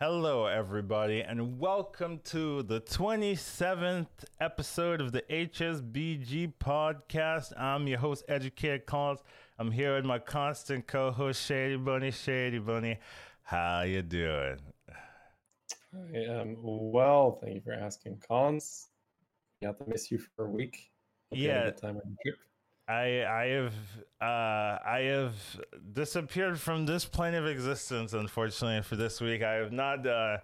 Hello, everybody, and welcome to the 27th episode of the HSBG podcast. I'm your host, Educated Collins. I'm here with my constant co-host, Shady Bunny. Shady Bunny, how you doing? I am well. Thank you for asking, Collins. Got to miss you for a week. Hope yeah. time on the trip. I I have uh, I have disappeared from this plane of existence. Unfortunately, for this week, I have not uh,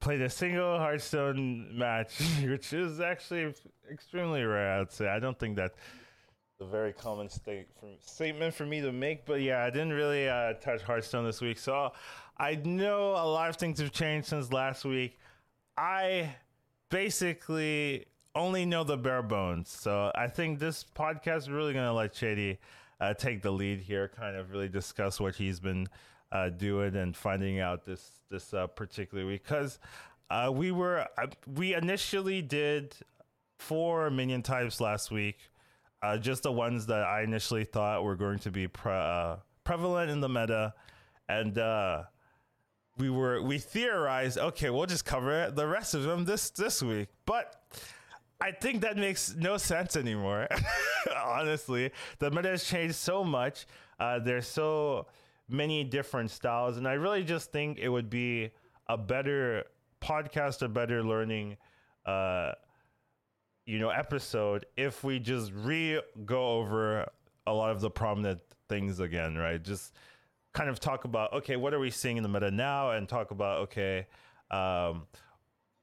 played a single Hearthstone match, which is actually extremely rare. I'd say I don't think that a very common for, statement for me to make. But yeah, I didn't really uh, touch Hearthstone this week, so I know a lot of things have changed since last week. I basically only know the bare bones. So I think this podcast is really going to let Shady uh, take the lead here, kind of really discuss what he's been uh, doing and finding out this this uh, particular week. Because uh, we were uh, we initially did four minion types last week, uh, just the ones that I initially thought were going to be pre- prevalent in the meta, and we were we theorized okay we'll just cover the rest of them this this week but I think that makes no sense anymore. Honestly, the meta has changed so much. Uh, there's so many different styles, and I really just think it would be a better podcast, a better learning, uh, you know, episode if we just re go over a lot of the prominent things again, right? Just kind of talk about okay, what are we seeing in the meta now, and talk about okay. Um,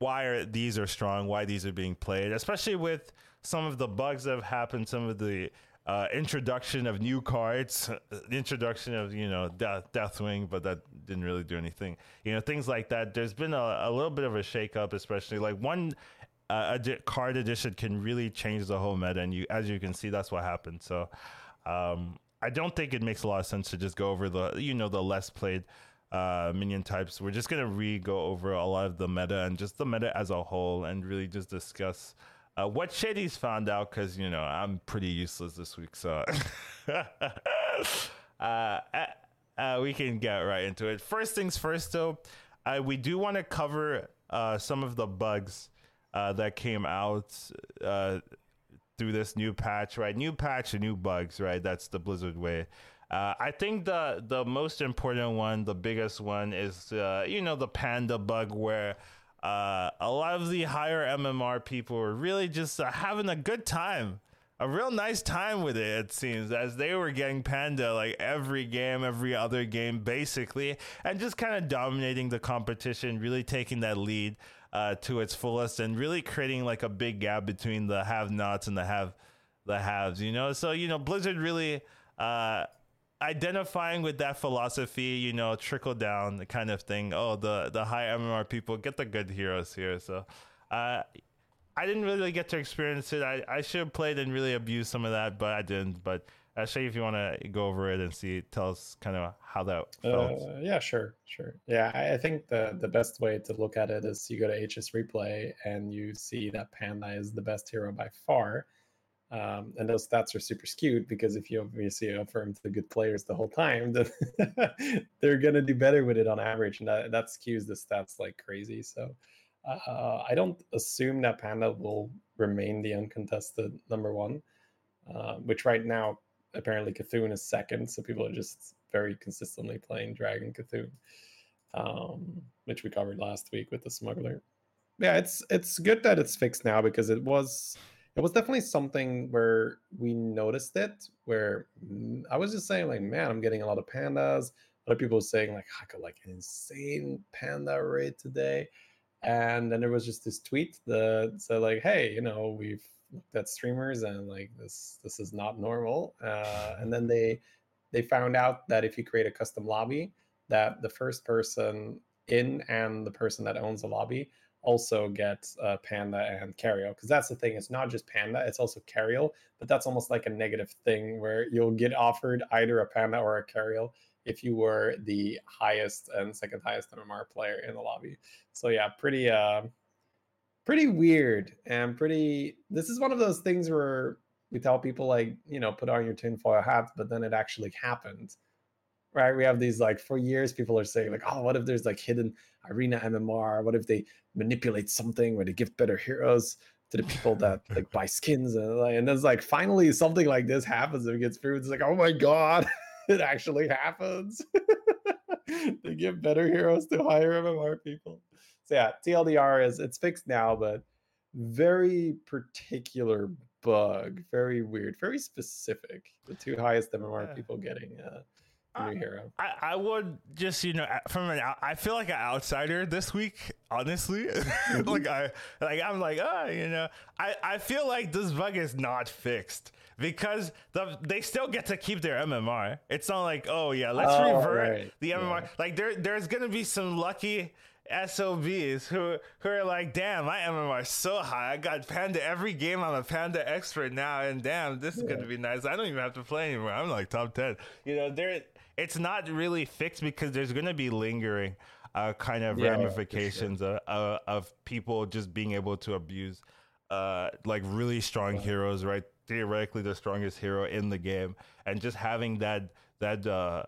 why are these are strong, why these are being played, especially with some of the bugs that have happened, some of the uh, introduction of new cards, introduction of you know Death, Deathwing, but that didn't really do anything. You know things like that. There's been a, a little bit of a shakeup, especially like one uh, card edition can really change the whole meta, and you as you can see, that's what happened. So um, I don't think it makes a lot of sense to just go over the you know the less played uh, minion types. We're just gonna re go over a lot of the meta and just the meta as a whole, and really just discuss uh, what Shady's found out. Because you know I'm pretty useless this week, so uh, uh, uh, we can get right into it. First things first, though, uh, we do want to cover some of the bugs that came out through this new patch, right? New patch and new bugs, right? That's the Blizzard way. Uh, I think the the most important one, the biggest one, is uh, you know the panda bug, where uh, a lot of the higher MMR people were really just uh, having a good time, a real nice time with it. It seems as they were getting panda like every game, every other game, basically, and just kind of dominating the competition, really taking that lead uh, to its fullest, and really creating like a big gap between the have-nots and the have the haves. You know, so you know Blizzard really. Uh, identifying with that philosophy, you know, trickle down the kind of thing. Oh, the the high MMR people get the good heroes here. So, uh, I didn't really get to experience it. I, I should have played and really abused some of that, but I didn't. But I'll show you if you want to go over it and see, tell us kind of how that felt. Uh, yeah, sure, sure. Yeah, I, I, think the the best way to look at it is you go to HS Replay and you see that Panda is the best hero by far. Um, and those stats are super skewed because if you obviously affirm to the good players the whole time, then they're going to do better with it on average. And that, that skews the stats like crazy. So uh, I don't assume that Panda will remain the uncontested number one, uh, which right now, apparently Cthulhu is second. So people are just very consistently playing Dragon Cthulhu, um, which we covered last week with the Smuggler. Yeah, it's it's good that it's fixed now because it was it was definitely something where we noticed it where mm, i was just saying like man i'm getting a lot of pandas. Other people were saying like i got like an insane panda rate today. And then there was just this tweet that said like hey you know we've looked at streamers and like this this is not normal. Uh, and then they they found out that if you create a custom lobby that the first person in and the person that owns the lobby also get uh, Panda and Cariel because that's the thing. It's not just Panda; it's also Cariel. But that's almost like a negative thing where you'll get offered either a Panda or a Cariel if you were the highest and second highest MMR player in the lobby. So yeah, pretty uh, pretty weird and pretty. This is one of those things where we tell people like you know put on your tinfoil hat, but then it actually happened. Right? We have these like for years people are saying like, oh, what if there's like hidden arena MMR? What if they manipulate something where they give better heroes to the people that like buy skins and like, and then it's like finally something like this happens and it gets through. It's like, oh my god, it actually happens. they give better heroes to higher MMR people. So yeah, TLDR is it's fixed now, but very particular bug, very weird, very specific. The two highest MMR yeah. people getting uh, new hero. I, I would just you know from an I feel like an outsider this week. Honestly, like I like I'm like ah oh, you know I I feel like this bug is not fixed because the they still get to keep their MMR. It's not like oh yeah let's oh, revert right. the MMR. Yeah. Like there there's gonna be some lucky SOBs who who are like, damn, my MMR is so high. I got Panda every game. I'm a Panda expert now, and damn, this is yeah. gonna be nice. I don't even have to play anymore. I'm like top ten. You know, there it's not really fixed because there's gonna be lingering uh, kind of yeah, ramifications sure. of, of people just being able to abuse uh, like really strong yeah. heroes, right? Theoretically, the strongest hero in the game, and just having that that uh,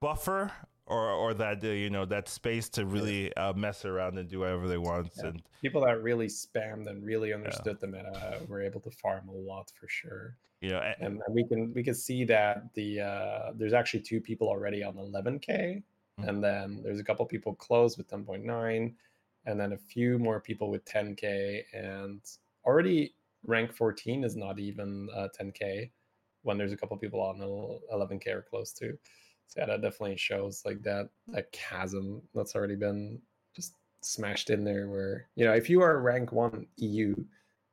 buffer or or that uh, you know that space to really uh, mess around and do whatever they want. Yeah. And people that really spammed and really understood yeah. the meta were able to farm a lot for sure. Yeah, and, and we can we can see that the uh, there's actually two people already on 11k, mm-hmm. and then there's a couple people close with 10.9, and then a few more people with 10k, and already rank 14 is not even 10k uh, when there's a couple people on 11k or close to. So yeah, that definitely shows like that that chasm that's already been just smashed in there. Where you know, if you are rank one EU,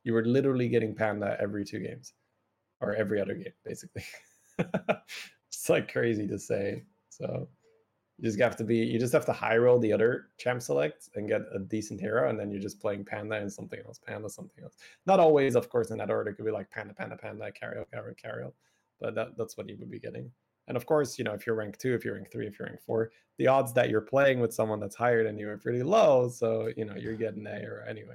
you were literally getting Panda every two games, or every other game, basically. it's like crazy to say. So you just have to be you just have to high roll the other champ select and get a decent hero and then you're just playing panda and something else panda something else not always of course in that order it could be like panda panda panda carry carry carry but that, that's what you would be getting and of course, you know, if you're rank two, if you're rank three, if you're rank four, the odds that you're playing with someone that's higher than you are pretty low. So, you know, you're getting A or anyway.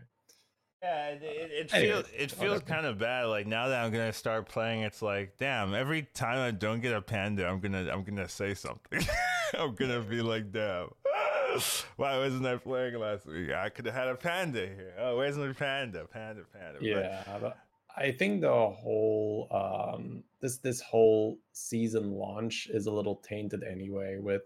Yeah, it, it, it uh, oh, feels it feels kind of bad. Like now that I'm gonna start playing, it's like, damn. Every time I don't get a panda, I'm gonna I'm gonna say something. I'm gonna be like, damn. Why wasn't I playing last week? I could have had a panda here. Oh, where's my panda? Panda, panda. Yeah, but, I think the whole um, this this whole season launch is a little tainted anyway with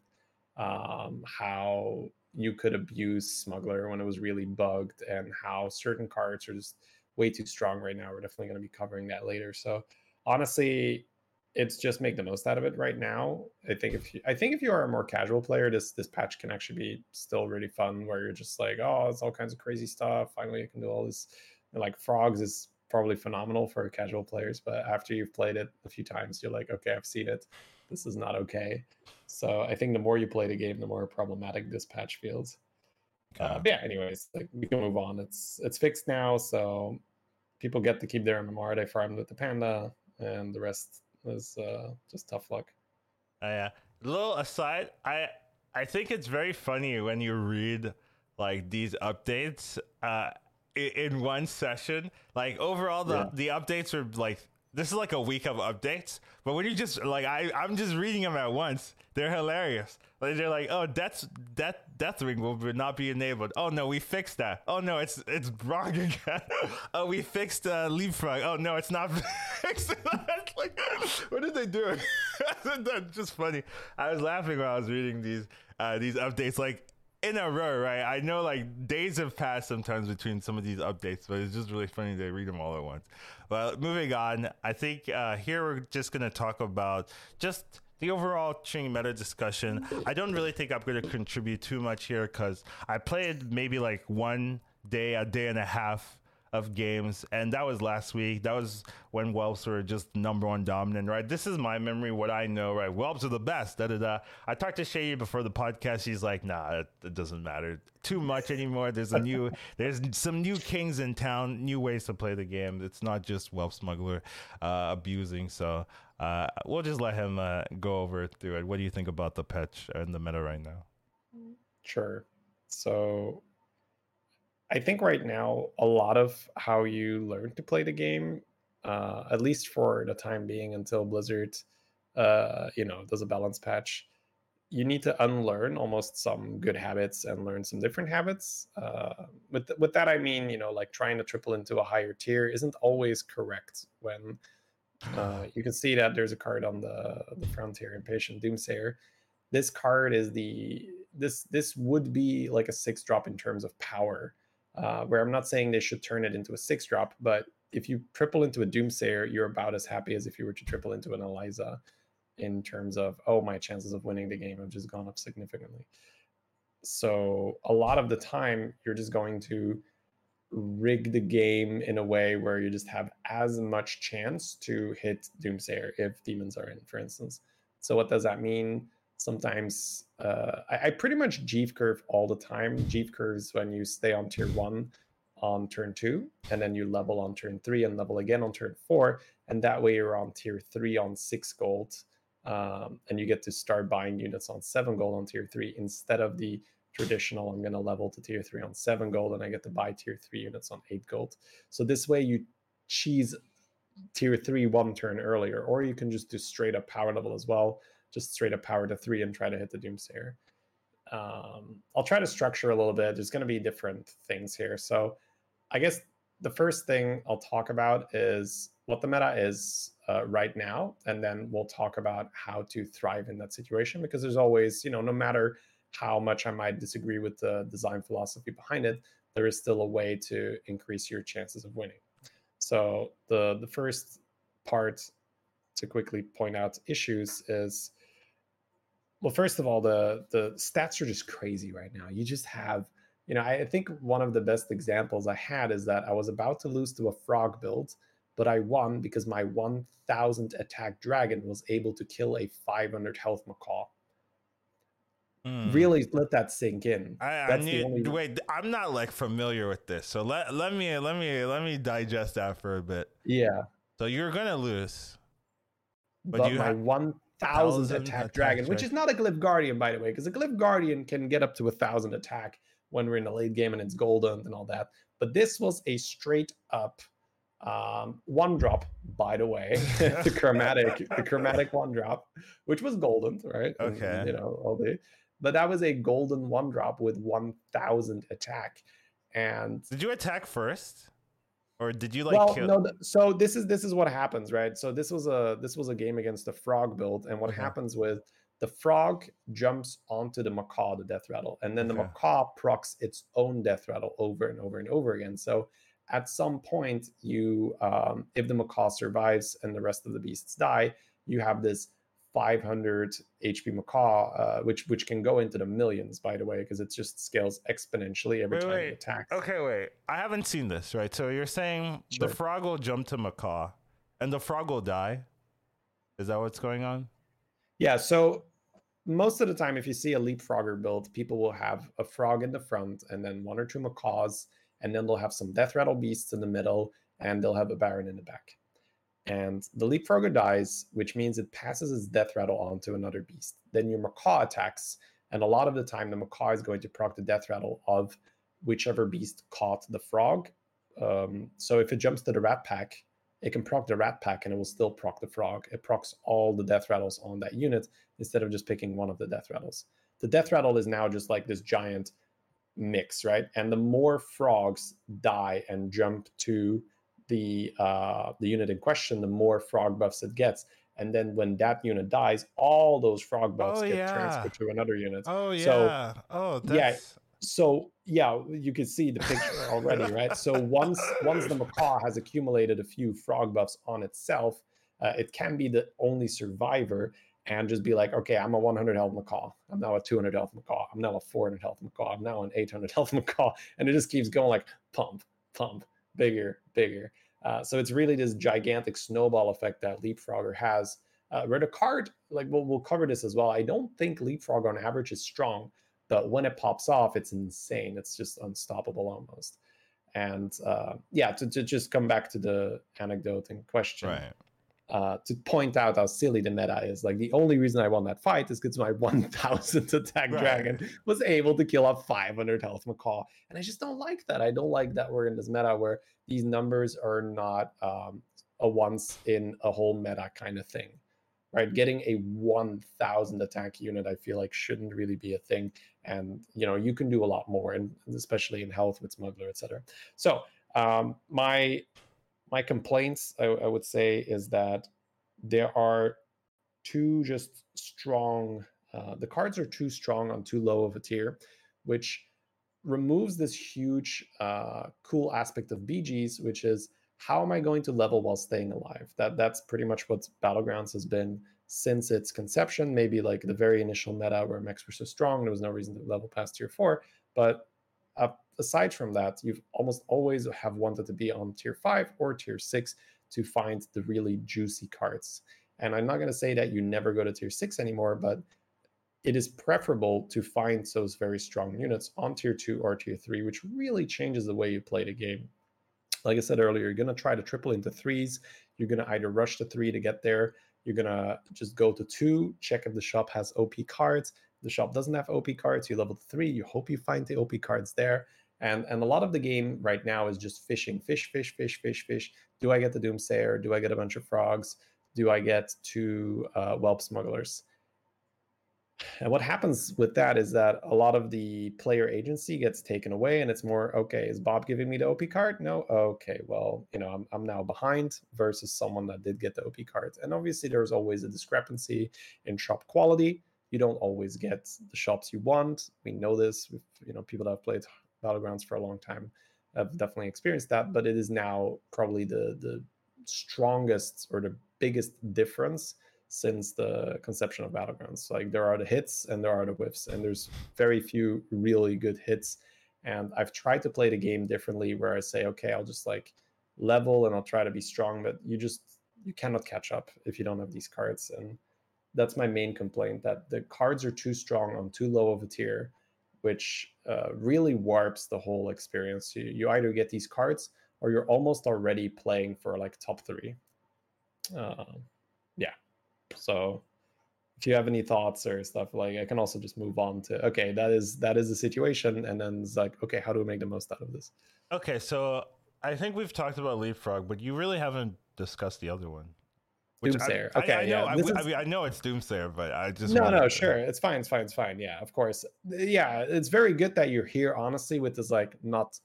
um, how you could abuse smuggler when it was really bugged and how certain cards are just way too strong right now. We're definitely going to be covering that later. So honestly, it's just make the most out of it right now. I think if you, I think if you are a more casual player, this this patch can actually be still really fun. Where you're just like, oh, it's all kinds of crazy stuff. Finally, I can do all this. And like frogs is probably phenomenal for casual players, but after you've played it a few times, you're like, okay, I've seen it. This is not okay. So I think the more you play the game, the more problematic this patch feels. Uh, yeah, anyways, like we can move on. It's it's fixed now, so people get to keep their MMR. They farmed with the panda, and the rest is uh, just tough luck. Uh, yeah. A little aside, I I think it's very funny when you read like these updates. Uh, in one session. Like overall, the yeah. the updates are like this is like a week of updates. But when you just like I I'm just reading them at once, they're hilarious. Like they're like, oh, that's death Deathwing will not be enabled. Oh no, we fixed that. Oh no, it's it's wrong again. oh, we fixed uh, leapfrog. Oh no, it's not fixed. like, what did they do? that's just funny. I was laughing while I was reading these uh, these updates. Like in a row, right? I know like days have passed sometimes between some of these updates, but it's just really funny to read them all at once. But moving on, I think uh, here we're just going to talk about just the overall Ching meta discussion. I don't really think I'm going to contribute too much here because I played maybe like one day, a day and a half of games, and that was last week. That was when Whelps were just number one dominant, right? This is my memory, what I know, right? Whelps are the best. Da da da. I talked to Shay before the podcast. She's like, "Nah, it, it, doesn't matter too much anymore. There's a new, there's some new kings in town, new ways to play the game. It's not just Whelp Smuggler uh, abusing." So uh, we'll just let him uh, go over through it. What do you think about the patch and the meta right now? Sure. So I think right now a lot of how you learn to play the game, uh, at least for the time being, until Blizzard, uh, you know, does a balance patch, you need to unlearn almost some good habits and learn some different habits. Uh, with with that, I mean, you know, like trying to triple into a higher tier isn't always correct. When uh, you can see that there's a card on the the front here, Impatient Doomsayer. This card is the this this would be like a six drop in terms of power. Uh, where I'm not saying they should turn it into a six drop, but if you triple into a Doomsayer, you're about as happy as if you were to triple into an Eliza in terms of oh my chances of winning the game have just gone up significantly. So a lot of the time you're just going to rig the game in a way where you just have as much chance to hit doomsayer if demons are in for instance. So what does that mean sometimes uh, I, I, pretty much Jeef curve all the time. Jeef curves when you stay on tier one on turn two and then you level on turn three and level again on turn four and that way you're on tier three on six gold um, and you get to start buying units on seven gold on tier three instead of the traditional i'm going to level to tier three on seven gold and i get to buy tier three units on eight gold. So this way you cheese tier three one turn earlier or you can just do straight up power level as well just straight up power to three and try to hit the doomsayer um, i'll try to structure a little bit there's going to be different things here so i guess the first thing i'll talk about is what the meta is uh, right now, and then we'll talk about how to thrive in that situation. Because there's always, you know, no matter how much I might disagree with the design philosophy behind it, there is still a way to increase your chances of winning. So the the first part to quickly point out issues is well first of all the the stats are just crazy right now you just have you know i think one of the best examples i had is that i was about to lose to a frog build but I won because my 1000 attack dragon was able to kill a 500 health macaw. Mm. Really let that sink in. I, I need, only... wait. I'm not like familiar with this, so let let me let me let me digest that for a bit. Yeah. So you're gonna lose, but, but you my have 1000 attack, attack dragon, which is not a glyph guardian, by the way, because a glyph guardian can get up to a thousand attack when we're in the late game and it's golden and all that. But this was a straight up um, one drop, by the way, the chromatic, the chromatic one drop, which was golden, right? Okay. And, you know, all the, but that was a golden one drop with 1000 attack. And did you attack first? Or did you like well, kill? no. So this is this is what happens, right? So this was a this was a game against the frog build, and what okay. happens with the frog jumps onto the macaw, the death rattle, and then okay. the macaw procs its own death rattle over and over and over again. So at some point you um, if the macaw survives and the rest of the beasts die you have this 500 hp macaw uh, which which can go into the millions by the way because it just scales exponentially every wait, time wait. it attacks okay wait i haven't seen this right so you're saying sure. the frog will jump to macaw and the frog will die is that what's going on yeah so most of the time if you see a leapfrogger build people will have a frog in the front and then one or two macaws and then they'll have some death rattle beasts in the middle, and they'll have a baron in the back. And the leapfrogger dies, which means it passes its death rattle on to another beast. Then your macaw attacks, and a lot of the time the macaw is going to proc the death rattle of whichever beast caught the frog. Um, so if it jumps to the rat pack, it can proc the rat pack and it will still proc the frog. It procs all the death rattles on that unit instead of just picking one of the death rattles. The death rattle is now just like this giant mix, right? And the more frogs die and jump to the uh, the unit in question, the more frog buffs it gets. And then when that unit dies, all those frog buffs oh, get yeah. transferred to another unit. Oh yeah. So, oh that's... yeah. So yeah, you can see the picture already, right? So once once the macaw has accumulated a few frog buffs on itself, uh, it can be the only survivor and just be like, okay, I'm a 100 health macaw. I'm now a 200 health macaw. I'm now a 400 health macaw. I'm now an 800 health macaw. And it just keeps going like pump, pump, bigger, bigger. Uh, so it's really this gigantic snowball effect that Leapfrogger has. Uh, where the card, like we'll, we'll cover this as well. I don't think Leapfrog on average is strong, but when it pops off, it's insane. It's just unstoppable almost. And uh, yeah, to, to just come back to the anecdote in question. Right uh, to point out how silly the meta is. Like the only reason I won that fight is because my 1000 attack right. dragon was able to kill a 500 health macaw, and I just don't like that. I don't like that we're in this meta where these numbers are not um, a once in a whole meta kind of thing, right? Getting a 1000 attack unit, I feel like shouldn't really be a thing. And, you know, you can do a lot more, and especially in health with Smuggler, etc. So, um, my my complaints, I, I would say, is that there are too just strong, uh, the cards are too strong on too low of a tier, which removes this huge, uh, cool aspect of BGs, which is how am I going to level while staying alive? That that's pretty much what Battlegrounds has been since its conception. Maybe like the very initial meta where mechs were so strong, there was no reason to level past tier four. But uh, aside from that, you've almost always have wanted to be on tier five or tier six to find the really juicy cards. And I'm not going to say that you never go to tier six anymore, but it is preferable to find those very strong units on tier two or tier three, which really changes the way you play the game. Like I said earlier, you're going to try to triple into threes. You're going to either rush to three to get there. You're going to just go to two, check if the shop has OP cards. the shop doesn't have OP cards, you level three. You hope you find the OP cards there. And, and a lot of the game right now is just fishing, fish, fish, fish, fish, fish. Do I get the Doomsayer? Do I get a bunch of frogs? Do I get two uh, whelp smugglers? And what happens with that is that a lot of the player agency gets taken away, and it's more okay. Is Bob giving me the OP card? No. Okay. Well, you know, I'm I'm now behind versus someone that did get the OP cards. And obviously, there's always a discrepancy in shop quality. You don't always get the shops you want. We know this. With, you know, people that have played battlegrounds for a long time. I've definitely experienced that. But it is now probably the the strongest or the biggest difference since the conception of battlegrounds. Like there are the hits and there are the whiffs and there's very few really good hits. And i've tried to play the game differently where i say okay i'll just like level and i'll try to be strong but you just you cannot catch up if you don't have these cards. And that's my main complaint that the cards are too strong on too low of a tier which uh, really warps the whole experience. You, you either get these cards or you're almost already playing for like top three. Uh, yeah. So if you have any thoughts or stuff like i can also just move on to okay that is that is the situation and then it's like okay how do we make the most out of this? Okay so i think we've talked about leapfrog but you really haven't discussed the other one Doomsayer. I, okay, I, I know. Yeah. I, is... I, mean, I know it's Doomsayer, but I just no, no, to... sure, it's fine, it's fine, it's fine. Yeah, of course. Yeah, it's very good that you're here, honestly, with this like not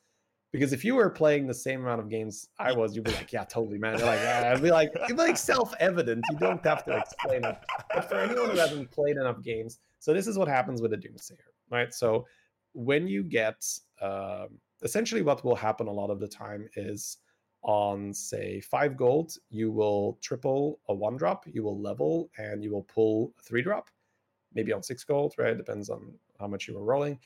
because if you were playing the same amount of games I was, you'd be like, yeah, totally, man. You're like, yeah. I'd be like, it'd be like self-evident. You don't have to explain it. But for anyone who hasn't played enough games, so this is what happens with a Doomsayer, right? So when you get um, essentially what will happen a lot of the time is on say five gold, you will triple a one drop, you will level, and you will pull a three drop. Maybe on six gold, right? Depends on how much you were rolling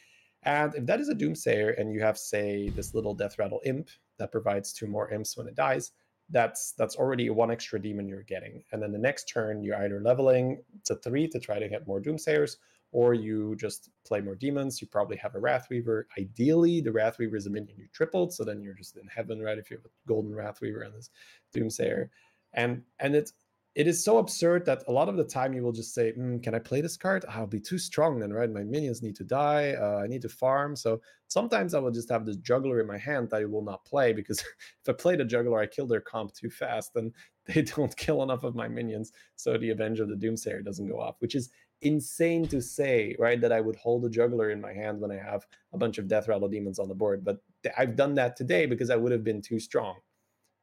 and if that is a Doomsayer and you have, say, this little Death Rattle Imp that provides two more imps when it dies, that's that's already one extra demon you're getting. And then the next turn, you're either leveling to three to try to get more Doomsayers, or you just play more demons. You probably have a Wrathweaver. Ideally, the Wrathweaver is a minion you tripled, so then you're just in heaven, right? If you have a golden Wrathweaver and this Doomsayer. And and it's it is so absurd that a lot of the time you will just say, mm, "Can I play this card? I'll be too strong then, right? My minions need to die. Uh, I need to farm." So sometimes I will just have this juggler in my hand that I will not play because if I play the juggler, I kill their comp too fast, and they don't kill enough of my minions, so the Avenger of the Doomsayer doesn't go off, which is insane to say, right? That I would hold a juggler in my hand when I have a bunch of Death Rattle demons on the board, but I've done that today because I would have been too strong.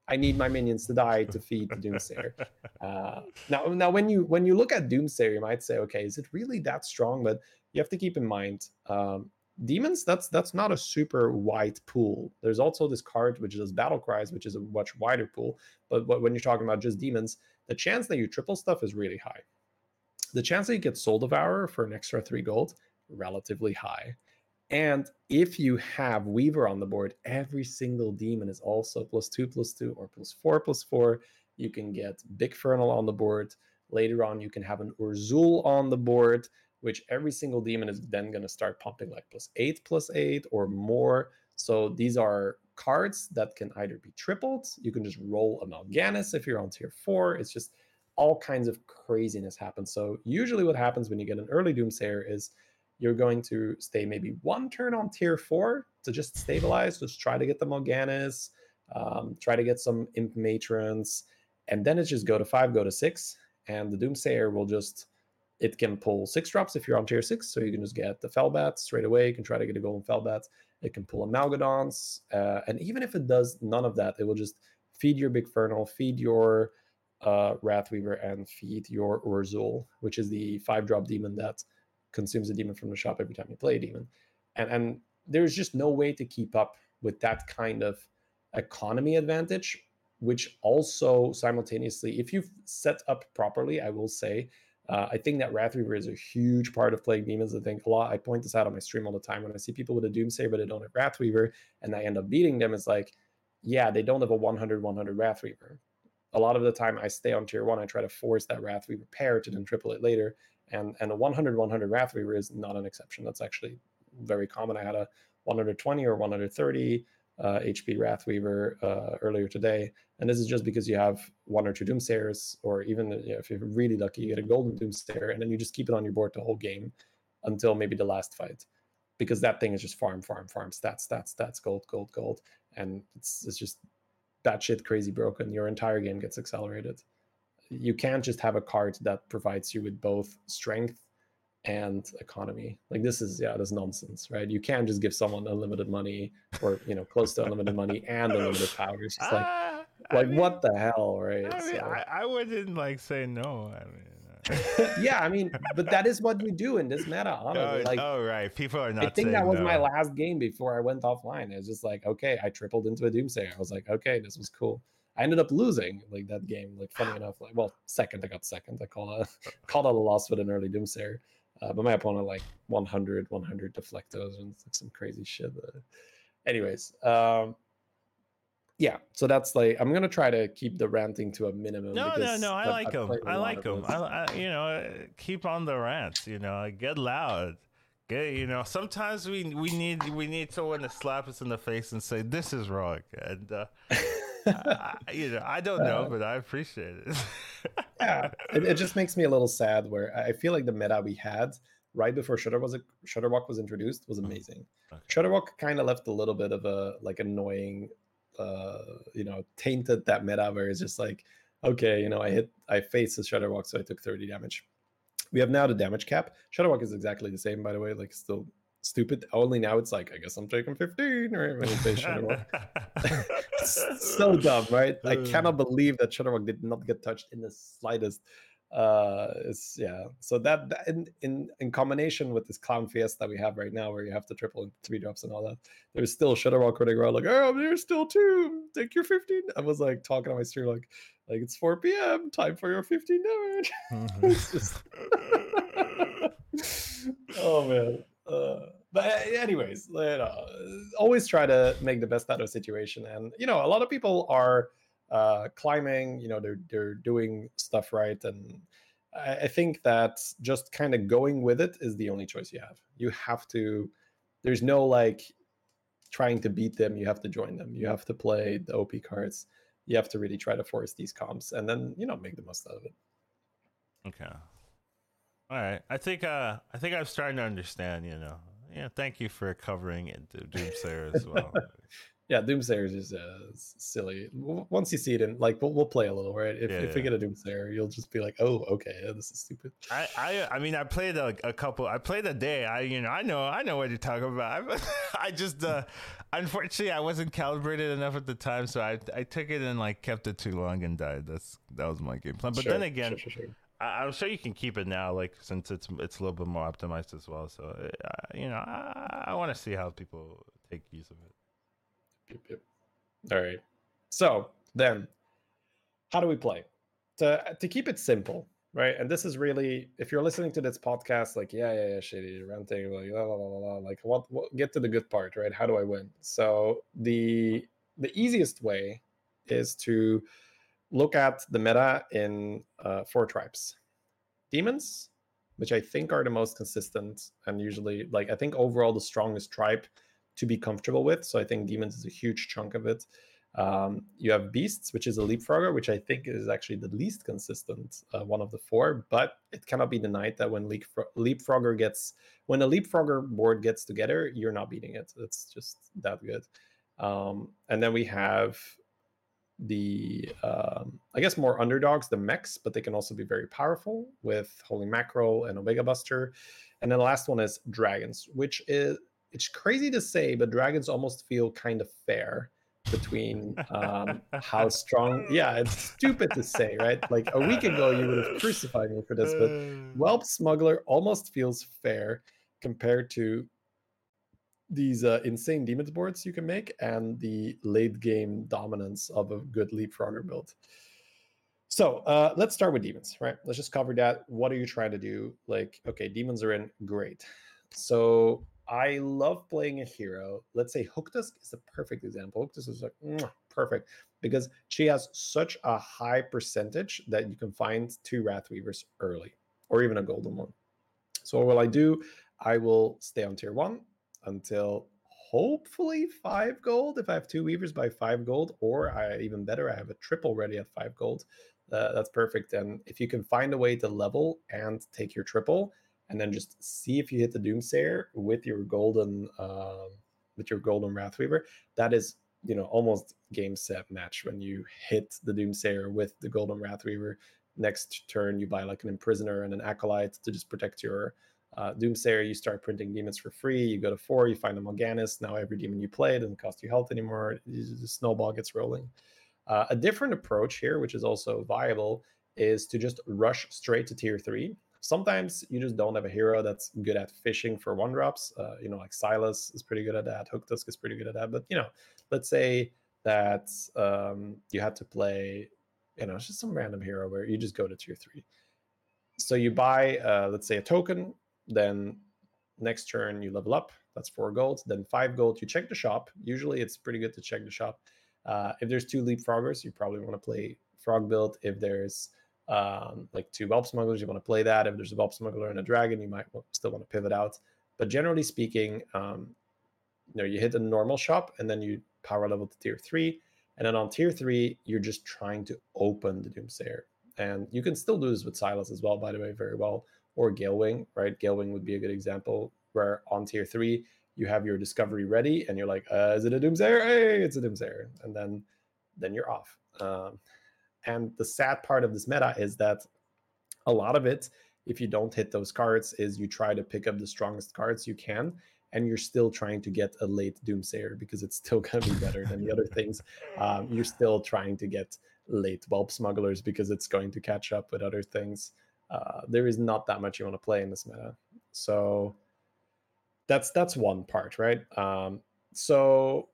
I need my minions to die to feed the Doomsayer. Uh, now, now when you when you look at Doomsayer, you might say, okay, is it really that strong? But you have to keep in mind, um, demons. That's that's not a super wide pool. There's also this card which does Battle Cries, which is a much wider pool. But, but when you're talking about just demons, the chance that you triple stuff is really high. The chance that you get Soul Devourer for an extra three gold, relatively high. And if you have Weaver on the board, every single demon is also plus two, plus two, or plus four, plus four. You can get Big Fernal on the board. Later on, you can have an Urzul on the board, which every single demon is then going to start pumping like plus eight, plus eight, or more. So these are cards that can either be tripled. You can just roll a Mal'Ganis if you're on tier four. It's just all kinds of craziness happens. So usually, what happens when you get an early Doomsayer is you're going to stay maybe one turn on tier four to just stabilize, just try to get the Mal'Ganis, um, try to get some Imp Matrons, and then it's just go to five, go to six. and the Doomsayer will just it can pull six drops if you're on tier six, so you can just get the Felbat straight away. You can try to get a golden Felbat. It can pull Amalgadons, uh, and even if it does none of that, it will just feed your Big Fernal, feed your uh, Wrathweaver, and feed your Urzul, which is the five drop demon that consumes a demon from the shop every time you play a demon. And and there's just no way to keep up with that kind of economy advantage, which also simultaneously, if you've set up properly, I will say, uh, I think that Wrathweaver is a huge part of playing demons. I think a lot. I point this out on my stream all the time when I see people with a Doomsayer but they don't have Wrathweaver, and I end up beating them. It's like, yeah, they don't have a 100 100 Wrathweaver. A lot of the time, I stay on tier one. I try to force that Wrathweaver pair to then triple it later, and and a 100 100 Wrathweaver is not an exception. That's actually very common. I had a 120 or 130 uh, HP Wrathweaver uh, earlier today. And this is just because you have one or two Doomsayers, or even you know, if you're really lucky, you get a Golden Doomsayer, and then you just keep it on your board the whole game until maybe the last fight. Because that thing is just farm, farm, farm, stats, stats, stats, gold, gold, gold. And it's, it's just batshit crazy broken. Your entire game gets accelerated. You can't just have a card that provides you with both strength and economy. Like this is yeah, this nonsense, right? You can't just give someone unlimited money or you know close to unlimited money and unlimited powers. It's like uh, like mean, what the hell, right? I, mean, so, I, I, wouldn't like say no. I mean. Yeah, I mean, but that is what we do in this meta. Honestly, oh, like, oh right, people are not. I think that was no. my last game before I went offline. It was just like, okay, I tripled into a Doomsayer. I was like, okay, this was cool. I ended up losing like that game. Like funny enough, like well, second I got second. I called a called out a loss with an early Doomsayer. Uh, but my opponent like 100, 100 deflectos and some crazy shit. Uh, anyways, um, yeah. So that's like I'm gonna try to keep the ranting to a minimum. No, no, no. I like them. I like them. I, I, you know, uh, keep on the rants. You know, get loud. Get, you know, sometimes we we need we need someone to slap us in the face and say this is wrong. And uh, I, you know, I don't know, uh, but I appreciate it. yeah, it, it, just makes me a little sad. Where I feel like the meta we had right before Shutter was Shudderwock was introduced was mm, amazing. Okay. Shudderwock kind of left a little bit of a like annoying, uh, you know, tainted that meta where it's just like, okay, you know, I hit, I faced the Shudderwock, so I took 30 damage. We have now the damage cap. Shudderwock is exactly the same, by the way, like still stupid. Only now it's like, I guess I'm taking 15, right? When you say so dumb, right? I cannot believe that Shudderwock did not get touched in the slightest. Uh, it's yeah. So that, that in, in in combination with this clown fiesta we have right now, where you have to triple in three drops and all that, there's still Shudderwock running around like, oh, there's still two. Take your 15. I was like talking on my stream like, like it's 4 p.m. Time for your 15 damage. Mm-hmm. just... oh man. Uh, but anyways, you know, always try to make the best out of a situation. And you know, a lot of people are uh, climbing. You know, they're they're doing stuff right, and I, I think that just kind of going with it is the only choice you have. You have to. There's no like trying to beat them. You have to join them. You have to play the OP cards. You have to really try to force these comps, and then you know make the most out of it. Okay. All right. I think uh I think I'm starting to understand, you know. Yeah, thank you for covering it, Doomsayer as well. yeah, Doomsayer is uh, silly. Once you see it in, like, we'll, we'll play a little, right? If, yeah, if we get a Doomsayer, you'll just be like, oh, okay, yeah, this is stupid. I, I, I mean, I played a, a, couple. I played a day. I, you know, I know, I know what you're talking about. I, I just, uh, unfortunately, I wasn't calibrated enough at the time, so I, I took it and like kept it too long and died. That's that was my game plan. But sure, then again. Sure, sure, I, am sure you can keep it now, like since it's it's a little bit more optimized as well. So uh, you know, I, I want to see how people take use of it. Yep, yep. All right. So then, how do we play? To to keep it simple, right? And this is really, if you're listening to this podcast, like, yeah, yeah, yeah, shitty, ranting, like, like, what, what, get to the good part, right? How do I win? So the the easiest way is to look at the meta in uh, four tribes demons which i think are the most consistent and usually like i think overall the strongest tribe to be comfortable with. So i think demons is a huge chunk of it. Um, you have beasts which is a leapfrogger which i think is actually the least consistent uh, one of the four but it cannot be denied that when leapfrogger gets when a leapfrogger board gets together you're not beating it. It's just that good. Um, and then we have the um, I guess more underdogs, the mechs, but they can also be very powerful with Holy Mackerel and Omega Buster. And then the last one is dragons, which is it's crazy to say, but dragons almost feel kind of fair between um, how strong. Yeah, it's stupid to say, right? Like a week ago, you would have crucified me for this, but Whelp Smuggler almost feels fair compared to these uh, insane demons boards you can make and the late game dominance of a good leapfrogger build. So uh, let's start with demons, right? Let's just cover that. What are you trying to do? Like, okay, demons are in, great. So I love playing a hero. Let's say Hooktusk is a perfect example. Hooktusk is like perfect because she has such a high percentage that you can find two Wrathweavers early or even a golden one. So what will I do? I will stay on tier one until hopefully five gold. If I have two weavers by five gold, or I even better, I have a triple ready at five gold. Uh, that's perfect. And if you can find a way to level and take your triple, and then just see if you hit the Doomsayer with your golden uh, with your golden Wrathweaver, that is you know almost game set match when you hit the Doomsayer with the golden Wrathweaver. Next turn, you buy like an Imprisoner and an Acolyte to just protect your uh, Doomsayer, you start printing demons for free. You go to four, you find a Mal'Ganis. Now every demon you play doesn't cost you health anymore. The snowball gets rolling. Uh, a different approach here, which is also viable, is to just rush straight to tier three. Sometimes you just don't have a hero that's good at fishing for one drops. Uh, you know, like Silas is pretty good at that. Hook Hooktusk is pretty good at that. But you know, let's say that um, you had to play, you know, just some random hero where you just go to tier three. So you buy, uh, let's say, a token then next turn you level up. That's four gold. Then five gold. You check the shop. Usually it's pretty good to check the shop. Uh, if there's two leapfroggers, you probably want to play frog build. If there's um, like two whelp smugglers, you want to play that. If there's a whelp smuggler and a dragon, you might still want to pivot out. But generally speaking, um, you know, you hit a normal shop and then you power level to tier three. And then on tier three, you're just trying to open the Doomsayer. And you can still do this with Silas as well, by the way, very well or Galewing, right? Galewing would be a good example where on tier three, you have your discovery ready and you're like, uh, is it a Doomsayer? Hey, it's a Doomsayer. And then then you're off. Um, and the sad part of this meta is that a lot of it, if you don't hit those cards, is you try to pick up the strongest cards you can, and you're still trying to get a late Doomsayer because it's still going to be better than the other things. Um, you're still trying to get late Whelp Smugglers because it's going to catch up with other things uh, there is not that much you want to play in this meta. So that's that's one part, right? Um, so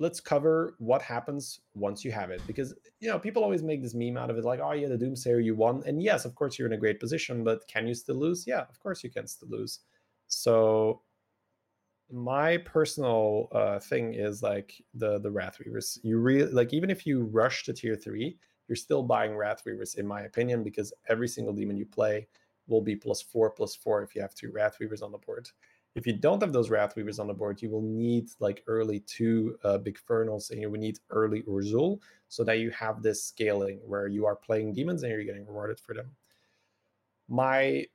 let's cover what happens once you have it because you know people always make this meme out of it like oh yeah the doomsayer you won. And yes of course you're in a great position but can you still lose? Yeah of course you can still lose. So my personal uh, thing is like the the wrathweavers you really like even if you rush to tier three you're still buying Wrathweavers, in my opinion, because every single demon you play will be plus four, plus four if you have two Wrathweavers on the board. If you don't have those Wrathweavers on the board, you will need like early two uh, Big Fernals and you will need early Urzul so that you have this scaling where you are playing demons and you're getting rewarded for them. My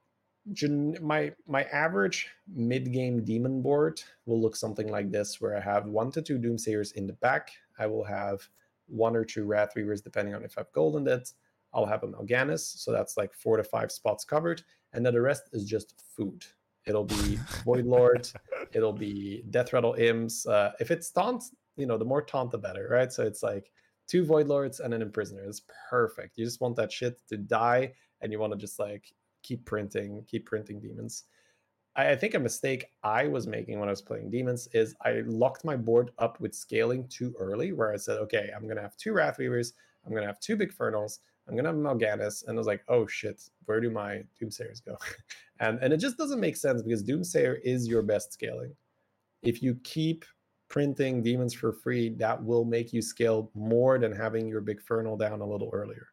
my my average mid game demon board will look something like this where I have one to two Doomsayers in the back. I will have one or two Wrathweavers, depending on if I've golden it. I'll have a Mal'Ganis, so that's like four to five spots covered, and then the rest is just food. It'll be Void Lord, it'll be Death Rattle Imps. Uh, if it's taunt, you know, the more taunt, the better, right? So it's like two Void Lords and an Imprisoner. It's perfect. You just want that shit to die, and you want to just like keep printing, keep printing demons. I think a mistake I was making when I was playing demons is I locked my board up with scaling too early, where I said, okay, I'm gonna have two Wrathweavers, I'm gonna have two Big Fernals, I'm gonna have Mal'Ganis, and I was like, oh shit, where do my Doomsayers go? and and it just doesn't make sense because Doomsayer is your best scaling. If you keep printing demons for free, that will make you scale more than having your Big Fernal down a little earlier.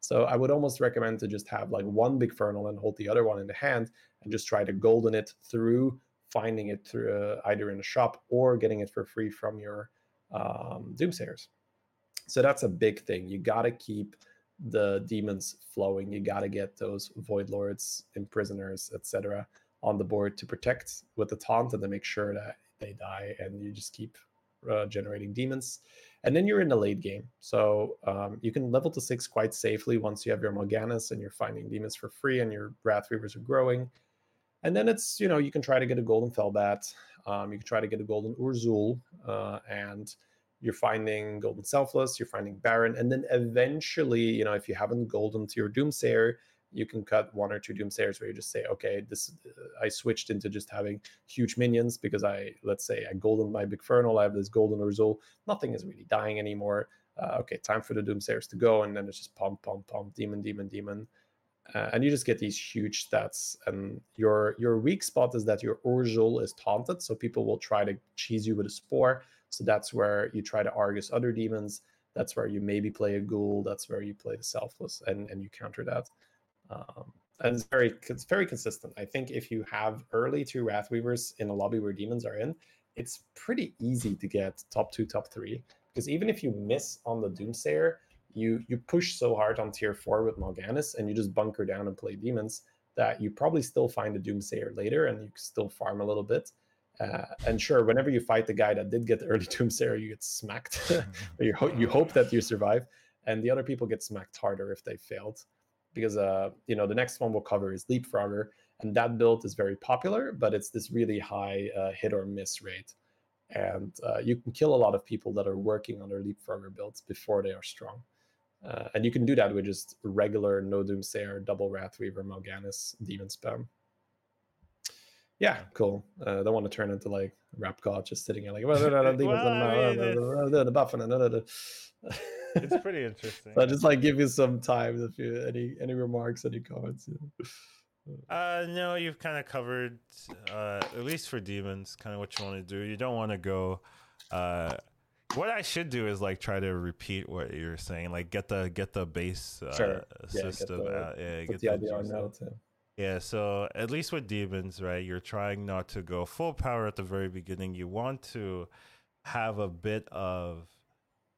So I would almost recommend to just have like one big fernal and hold the other one in the hand and just try to golden it through finding it through uh, either in a shop or getting it for free from your um, doomsayers. So that's a big thing. You got to keep the demons flowing. You got to get those void lords, imprisoners, etc., on the board to protect with the taunt and to make sure that they die. And you just keep uh, generating demons. And then you're in the late game. So um, you can level to six quite safely once you have your Mal'Ganis and you're finding demons for free and your Wrathweavers are growing. And then it's, you know, you can try to get a golden Felbat. Um, you can try to get a golden Urzul. Uh, and you're finding golden selfless, you're finding Baron. And then eventually, you know, if you haven't golden to your Doomsayer, you can cut one or two doomsayers where you just say okay this uh, i switched into just having huge minions because i let's say i golden my Bigfernal i have this golden result nothing is really dying anymore uh, okay time for the doomsayers to go and then it's just pump pump pump demon demon demon uh, and you just get these huge stats and your your weak spot is that your Urzul is taunted so people will try to cheese you with a spore so that's where you try to argus other demons that's where you maybe play a ghoul that's where you play the selfless and and you counter that um, and it's very it's very consistent. I think if you have early two Wrathweavers in a lobby where demons are in, it's pretty easy to get top two, top three. Because even if you miss on the Doomsayer, you you push so hard on tier four with Mal'Ganis and you just bunker down and play demons that you probably still find a Doomsayer later and you can still farm a little bit. Uh, and sure, whenever you fight the guy that did get the early Doomsayer, you get smacked. you, ho- you hope that you survive, and the other people get smacked harder if they failed because uh, you know the next one we'll cover is Leapfrogger, and that build is very popular, but it's this really high uh, hit or miss rate, and uh, you can kill a lot of people that are working on their Leapfrogger builds before they are strong. Uh, and you can do that with just regular no doomsayer, double wrathweaver, Mal'Ganis, demon spam. Yeah, cool. Uh, I don't want to turn into like rap god just sitting here like the buff and it's pretty interesting. so I just like give you some time if you any any remarks, any comments. Uh, no, you've kind of covered, uh, at least for demons, kind of what you want to do. You don't want to go. Uh, what I should do is like try to repeat what you're saying, like get the get the base uh, sure. system. Yeah, out, yeah, get the, the IBR note. Yeah. So at least with demons, right? You're trying not to go full power at the very beginning. You want to have a bit of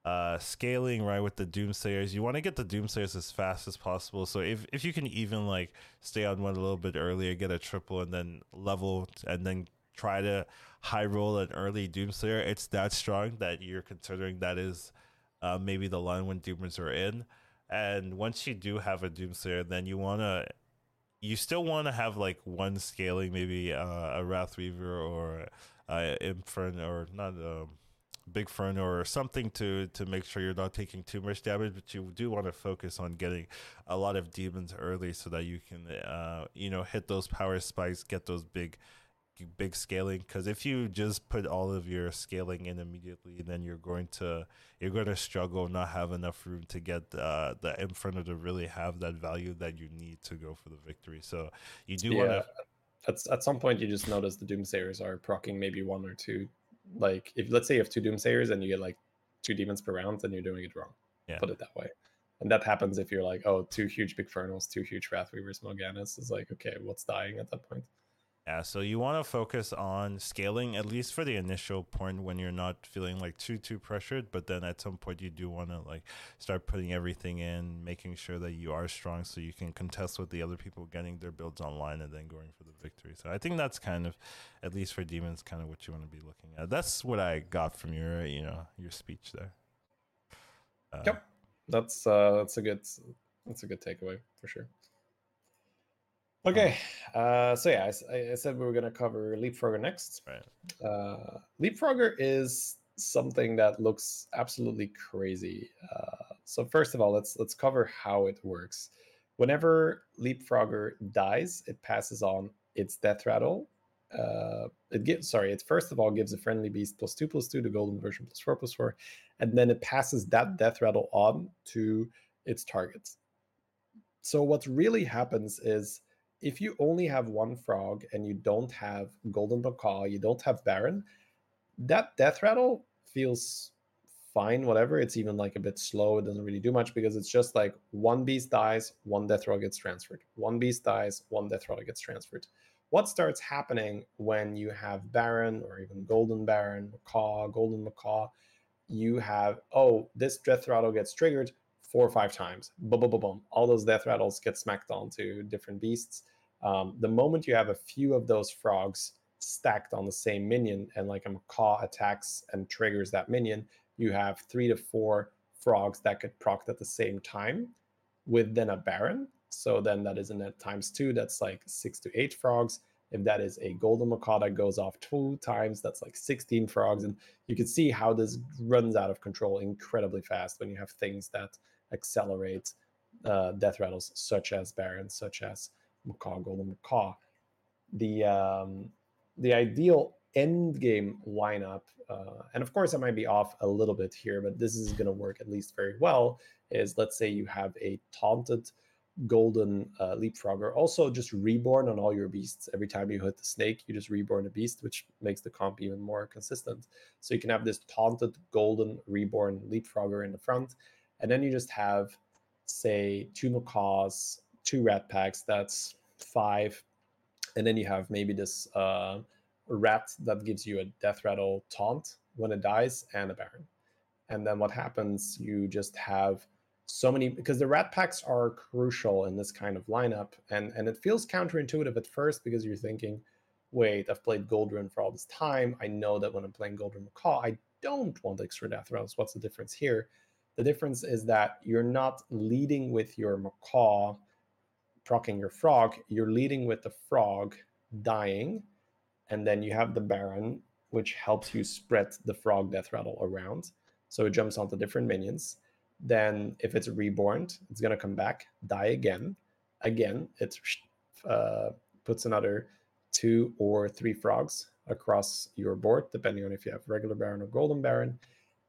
uh scaling right with the doomsayers you want to get the doomsayers as fast as possible so if if you can even like stay on one a little bit earlier get a triple and then level and then try to high roll an early doomsayer it's that strong that you're considering that is uh, maybe the line when doomers are in and once you do have a doomsayer then you want to you still want to have like one scaling maybe uh, a wrathweaver or uh, infern or not um big fern or something to to make sure you're not taking too much damage but you do want to focus on getting a lot of demons early so that you can uh you know hit those power spikes get those big big scaling because if you just put all of your scaling in immediately then you're going to you're going to struggle not have enough room to get uh, the inferno to really have that value that you need to go for the victory so you do yeah. want to at, at some point you just notice the doomsayers are procking maybe one or two like if let's say you have two doomsayers and you get like two demons per round, then you're doing it wrong. Yeah. Put it that way. And that happens if you're like, oh, two huge Bigfernals, two huge wrathweavers Mal'Ganis. Is like, okay, what's dying at that point? Yeah, so you want to focus on scaling at least for the initial point when you're not feeling like too too pressured, but then at some point you do want to like start putting everything in, making sure that you are strong so you can contest with the other people getting their builds online and then going for the victory. So I think that's kind of at least for demons kind of what you want to be looking at. That's what I got from your, you know, your speech there. Uh, yep. That's uh that's a good that's a good takeaway for sure. Okay, uh, so yeah, I, I, said we were going to cover Leapfrogger next. Right. Uh, Leapfrogger is something that looks absolutely crazy. Uh, so first of all, let's let's cover how it works. Whenever Leapfrogger dies, it passes on its death rattle. Uh, it gives sorry, it first of all gives a friendly beast plus two plus two, the golden version plus four plus four, and then it passes that death rattle on to its targets. So what really happens is if you only have one frog and you don't have golden macaw, you don't have baron, that death rattle feels fine, whatever. It's even like a bit slow. It doesn't really do much because it's just like one beast dies, one death rattle gets transferred. One beast dies, one death rattle gets transferred. What starts happening when you have Baron or even Golden Baron, Macaw, Golden Macaw? You have, oh, this death rattle gets triggered four or five times. Boom, boom, boom, boom. All those death rattles get smacked onto different beasts. Um, the moment you have a few of those frogs stacked on the same minion and like a macaw attacks and triggers that minion, you have three to four frogs that get procced at the same time with then a baron. So then that is in that times two, that's like six to eight frogs. If that is a golden macaw that goes off two times, that's like 16 frogs. And you can see how this runs out of control incredibly fast when you have things that accelerate uh, death rattles, such as barons, such as macaw, golden macaw. The um, the ideal end game lineup, uh, and of course I might be off a little bit here, but this is going to work at least very well. Is let's say you have a taunted golden uh, leapfrogger. Also, just reborn on all your beasts. Every time you hit the snake, you just reborn a beast, which makes the comp even more consistent. So you can have this taunted golden reborn leapfrogger in the front, and then you just have, say, two macaws, two rat packs. That's five, and then you have maybe this uh, rat that gives you a death rattle taunt when it dies, and a baron. And then what happens? You just have so many because the rat packs are crucial in this kind of lineup and and it feels counterintuitive at first because you're thinking wait i've played Goldrinn for all this time i know that when i'm playing Goldrinn macaw i don't want extra death rattles what's the difference here the difference is that you're not leading with your macaw procking your frog you're leading with the frog dying and then you have the baron which helps you spread the frog death rattle around so it jumps onto different minions then if it's reborn, it's going to come back, die again. Again, it uh, puts another two or three frogs across your board, depending on if you have regular Baron or Golden Baron.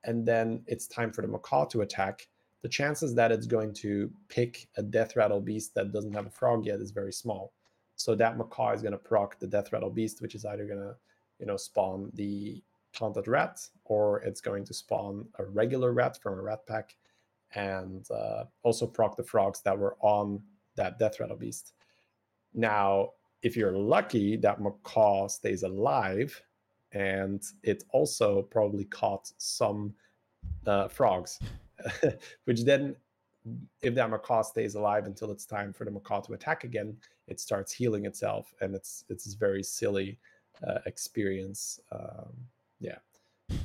And then it's time for the Macaw to attack. The chances that it's going to pick a Death Rattle beast that doesn't have a frog yet is very small. So that Macaw is going to proc the Death Rattle beast, which is either going to, you know, spawn the taunted rat or it's going to spawn a regular rat from a rat pack and uh, also proc the frogs that were on that death rattle beast. Now, if you're lucky, that macaw stays alive, and it also probably caught some uh, frogs, which then, if that macaw stays alive until it's time for the macaw to attack again, it starts healing itself, and it's it's this very silly uh, experience. Um, yeah.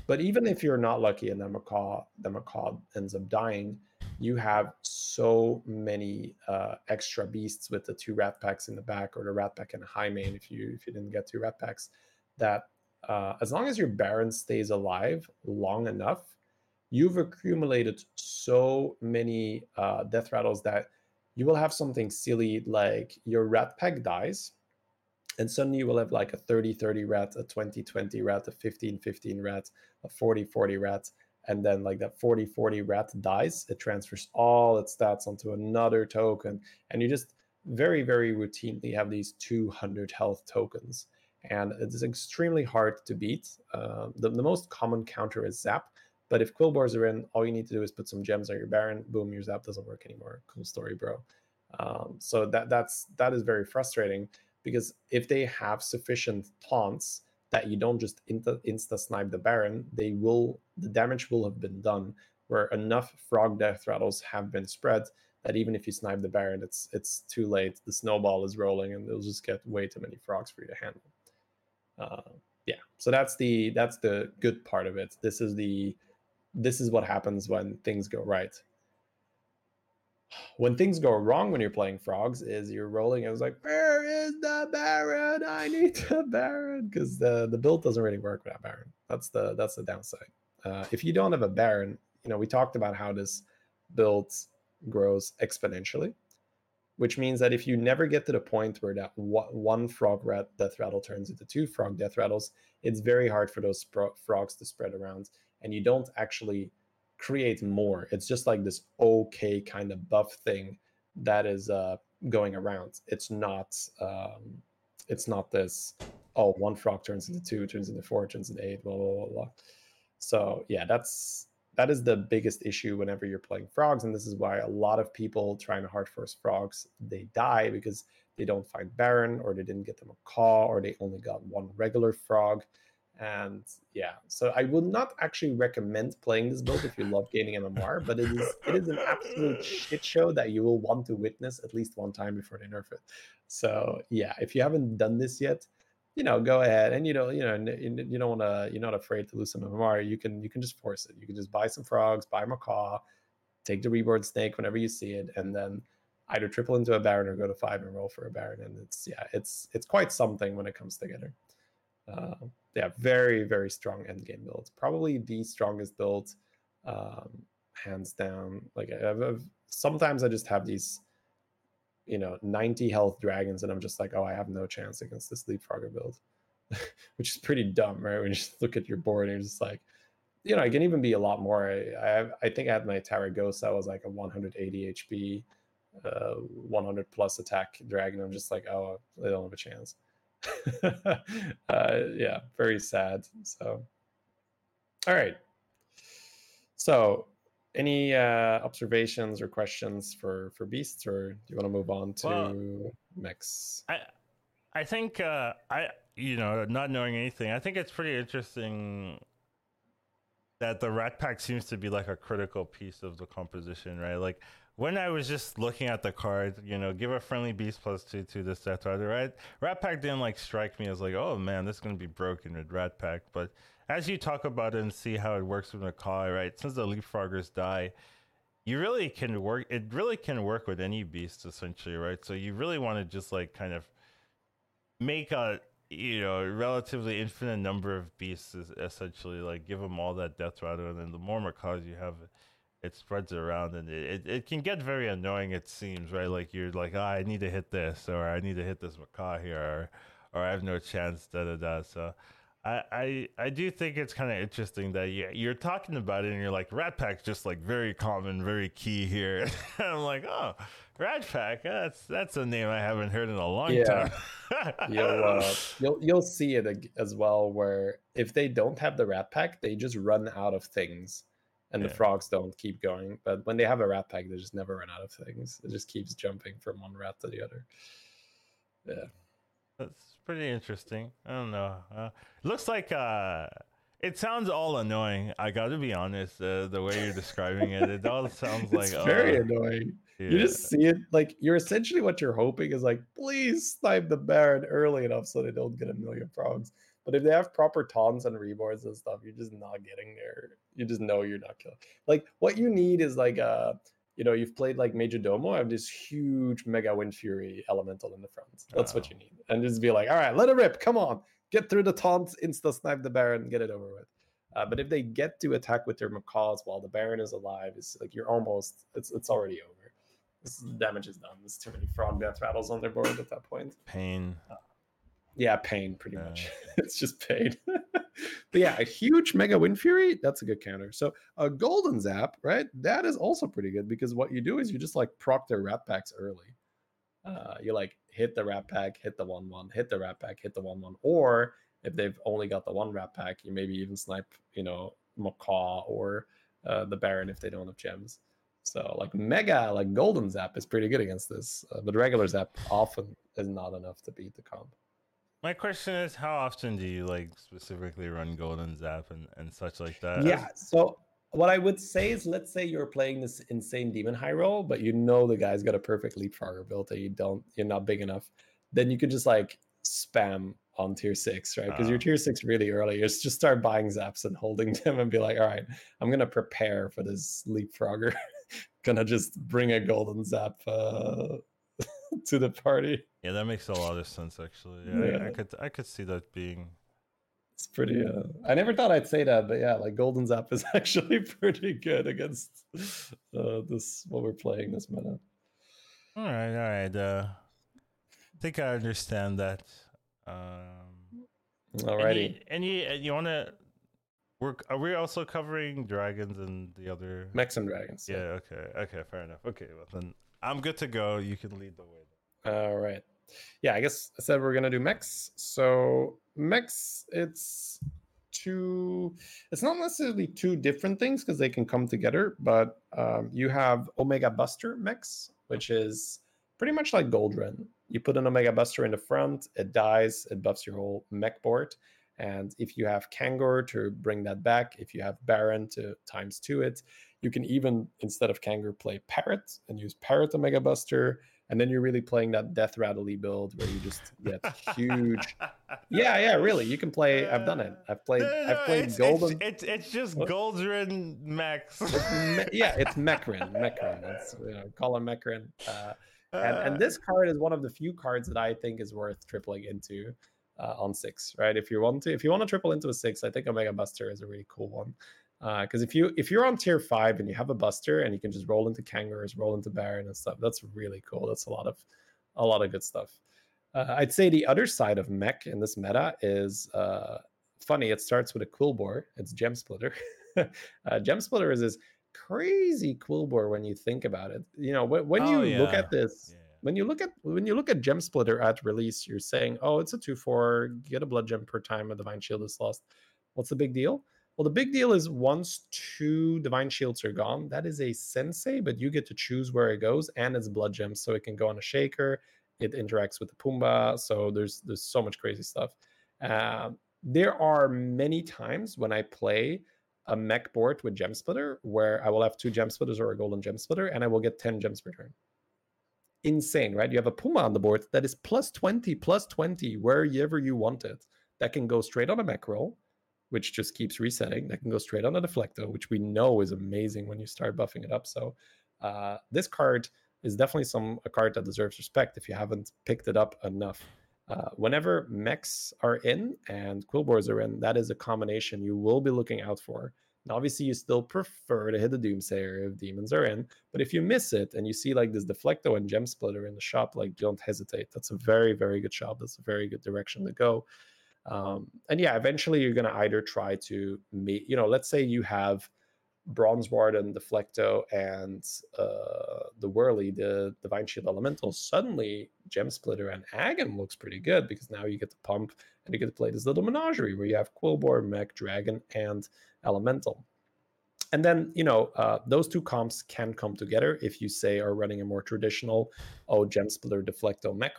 But even if you're not lucky and the macaw, the macaw ends up dying, you have so many uh, extra beasts with the two rat packs in the back or the rat pack and a Highmane if you if you didn't get two rat packs that uh, as long as your baron stays alive long enough you've accumulated so many uh, death rattles that you will have something silly like your rat pack dies and suddenly you will have like a 30 30 rat a 20 20 rat a 15 15 rat a 40 40 rat and then like that 40 40 rat dies. It transfers all its stats onto another token and you just very very routinely have these 200 health tokens and it's extremely hard to beat. Uh, the, the most common counter is zap but if quilboars are in all you need to do is put some gems on your baron boom your zap doesn't work anymore. Cool story bro. Um, so that that's that is very frustrating because if they have sufficient taunts that you don't just insta, insta snipe the baron they will the damage will have been done where enough frog death rattles have been spread that even if you snipe the baron it's it's too late. The snowball is rolling and they'll just get way too many frogs for you to handle uh, yeah. So that's the that's the good part of it. This is the this is what happens when things go right. When things go wrong when you're playing frogs is you're rolling and it's like where is the baron? I need the baron. Because the the build doesn't really work without baron. That's the that's the downside. Uh, if you don't have a baron you know we talked about how this build grows exponentially which means that if you never get to the point where that one frog rat death rattle turns into two frog death rattles it's very hard for those frogs to spread around and you don't actually create more. It's just like this okay kind of buff thing that is uh, going around. It's not um, it's not this oh one frog turns into two, turns into four, turns into eight, blah blah blah blah. So yeah, that's that is the biggest issue whenever you're playing frogs, and this is why a lot of people trying to hard force frogs they die because they don't find Baron or they didn't get the Macaw or they only got one regular frog and yeah, so I would not actually recommend playing this build if you love gaining MMR, but it is it is an absolute shit show that you will want to witness at least one time before they nerf it. So yeah, if you haven't done this yet, you know, go ahead and you know, you know, you don't want to, you're not afraid to lose some MMR. You can, you can just force it. You can just buy some frogs, buy Macaw, take the reborn snake whenever you see it, and then either triple into a Baron or go to five and roll for a Baron. And it's yeah, it's it's quite something when it comes together. Uh, yeah, very very strong end game build. Probably the strongest build, um, hands down. Like I've, I've, sometimes I just have these, you know, 90 health dragons, and I'm just like, oh, I have no chance against this Leapfrogger build, which is pretty dumb, right? When you just look at your board and you're just like, you know, it can even be a lot more. I I, I think I had my Taragosa was like a 180 HP, uh, 100 plus attack dragon. I'm just like, oh, they don't have a chance. uh, yeah, very sad. So, all right. So, any uh, observations or questions for for beasts, or do you want to move on to well? I I think uh, I you know not knowing anything, I think it's pretty interesting that the rat pack seems to be like a critical piece of the composition, right? Like when I was just looking at the card, you know, give a friendly beast plus two to this Death Rattle, right? Rat Pack didn't like strike me as like, oh man, this is gonna be broken with Rat Pack. But as you talk about it and see how it works with Macaw, right? Since the leapfroggers die, you really can work it really can work with any beast essentially, right? So you really want to just like kind of make a you know, relatively infinite number of beasts essentially like give them all that death and then the more macaws you have, it spreads around, and it, it, it, can get very annoying. It seems right, like you're like, oh, I need to hit this, or I need to hit this macaw here, or, or I have no chance, da da da. So I, I I do think it's kind of interesting that you, you're talking about it and you're like Rat Pack's just like very common, very key here. I'm like, oh, Rat Pack, that's that's a name I haven't heard in a long yeah. time. you'll uh, you'll you'll see it as well where if they don't have the Rat Pack, they just run out of things, and yeah. the frogs don't keep going. But when they have a Rat Pack, they just never run out of things. It just keeps jumping from one rat to the other. Yeah, that's pretty interesting. I don't know. Uh, looks like uh, it sounds all annoying. I got to be honest. Uh, the way you're describing it, it all sounds like very uh, annoying. Yeah. You just see it like you're essentially what you're hoping is like, please snipe the Baron early enough so they don't get a million frogs. But if they have proper taunts and reborns and stuff, you're just not getting there. You just know you're not killing. Like what you need is like a uh, you know, you've played like Majordomo, I have this huge Mega Wind Fury elemental in the front. That's oh. what you need. And just be like, all right, let it rip. Come on. Get through the taunts, insta snipe the Baron, get it over with. Uh, but if they get to attack with their macaws while the Baron is alive, it's like you're almost it's it's already over. This damage is done. There's too many frog death rattles on their board at that point. Pain. Uh, yeah, pain, pretty much. it's just pain. but yeah, a huge Mega Wind Fury, that's a good counter. So a Golden Zap, right? That is also pretty good because what you do is you just like proc their Rat Packs early. Uh, you like hit the Rat Pack, hit the 1 1, hit the Rat Pack, hit the 1 1. Or if they've only got the one Rat Pack, you maybe even snipe, you know, Macaw or uh, the Baron if they don't have gems. So like Mega, like Golden Zap is pretty good against this, uh, but regular Zap often is not enough to beat the comp. My question is, how often do you like specifically run Golden Zap and, and such like that? Yeah. So what I would say is, let's say you're playing this insane demon high roll, but you know the guy's got a perfect leapfrogger built that you don't, you're not big enough. Then you could just like spam on tier six, right? Because uh, you're ah. tier six really early. You just start buying zaps and holding them and be like, all right, I'm gonna prepare for this leapfrogger. gonna just bring a golden zap uh, to the party. Yeah, that makes a lot of sense actually. Yeah, yeah. I, I, could I could see that being it's pretty uh I never thought I'd say that, but yeah, like Golden Zap is actually pretty good against uh this what we're playing this meta. All right, all right. Uh I think I understand that. Um Alrighty. Any, any you wanna we're are we also covering dragons and the other mechs and dragons? Yeah, yeah, okay. Okay, fair enough. Okay, well then I'm good to go. You can lead the way. All right. Yeah, I guess I said we're gonna do mechs. So mechs, it's two. It's not necessarily two different things because they can come together. But um, you have Omega Buster mechs, which is pretty much like Goldrinn. You put an Omega Buster in the front, it dies, it buffs your whole mech board. And if you have Kangor to bring that back, if you have Baron to times two it, you can even, instead of Kangor, play Parrot and use Parrot Omega Buster and then you're really playing that death rattly build where you just get huge. Yeah, yeah, really. You can play. I've done it. I've played. No, no, I've played it's, golden. It's, it's, it's just Goldrinn mechs. yeah, it's Mechrin. Mechrin. It's you know, call him Mechrin. Uh, and, and this card is one of the few cards that I think is worth tripling into uh, on six. Right? If you want to, if you want to triple into a six, I think Omega Buster is a really cool one because uh, if you if you're on tier five and you have a buster and you can just roll into kangaroos roll into baron and stuff that's really cool. That's a lot of a lot of good stuff. Uh, i'd say the other side of mech in this meta is uh, funny it starts with a Quilboar it's gem splitter. Uh, gem splitter is this crazy Quilboar when you think about it. You know when, when oh, you yeah. look at this yeah. when you look at when you look at gem splitter at release you're saying oh it's a 2-4 get a blood gem per time a divine shield is lost. What's the big deal well, the big deal is once two divine shields are gone, that is a sensei, but you get to choose where it goes, and it's blood gems, so it can go on a shaker. It interacts with the Pumbaa, so there's there's so much crazy stuff. Uh, there are many times when I play a mech board with gem splitter where I will have two gem splitters or a golden gem splitter, and I will get ten gems per turn. Insane, right? You have a Puma on the board that is plus twenty, plus twenty wherever you want it. That can go straight on a mech roll which just keeps resetting. That can go straight on the Deflecto, which we know is amazing when you start buffing it up. So uh, this card is definitely some a card that deserves respect if you haven't picked it up enough. Uh, whenever mechs are in and Quilboars are in, that is a combination you will be looking out for. Now, obviously, you still prefer to hit the Doomsayer if demons are in, but if you miss it and you see like this Deflecto and Gem Splitter in the shop, like don't hesitate. That's a very, very good shop. That's a very good direction to go. Um, and yeah, eventually you're going to either try to meet, you know, let's say you have Bronze Ward and Deflecto, and uh, the Whirly, the Divine Shield Elemental. Suddenly, Gem Splitter and Agam looks pretty good because now you get to pump and you get to play this little menagerie where you have Quilboar, Mech, Dragon, and Elemental. And then, you know, uh, those two comps can come together if you say are running a more traditional, oh, Gem Splitter, Deflecto, Mech.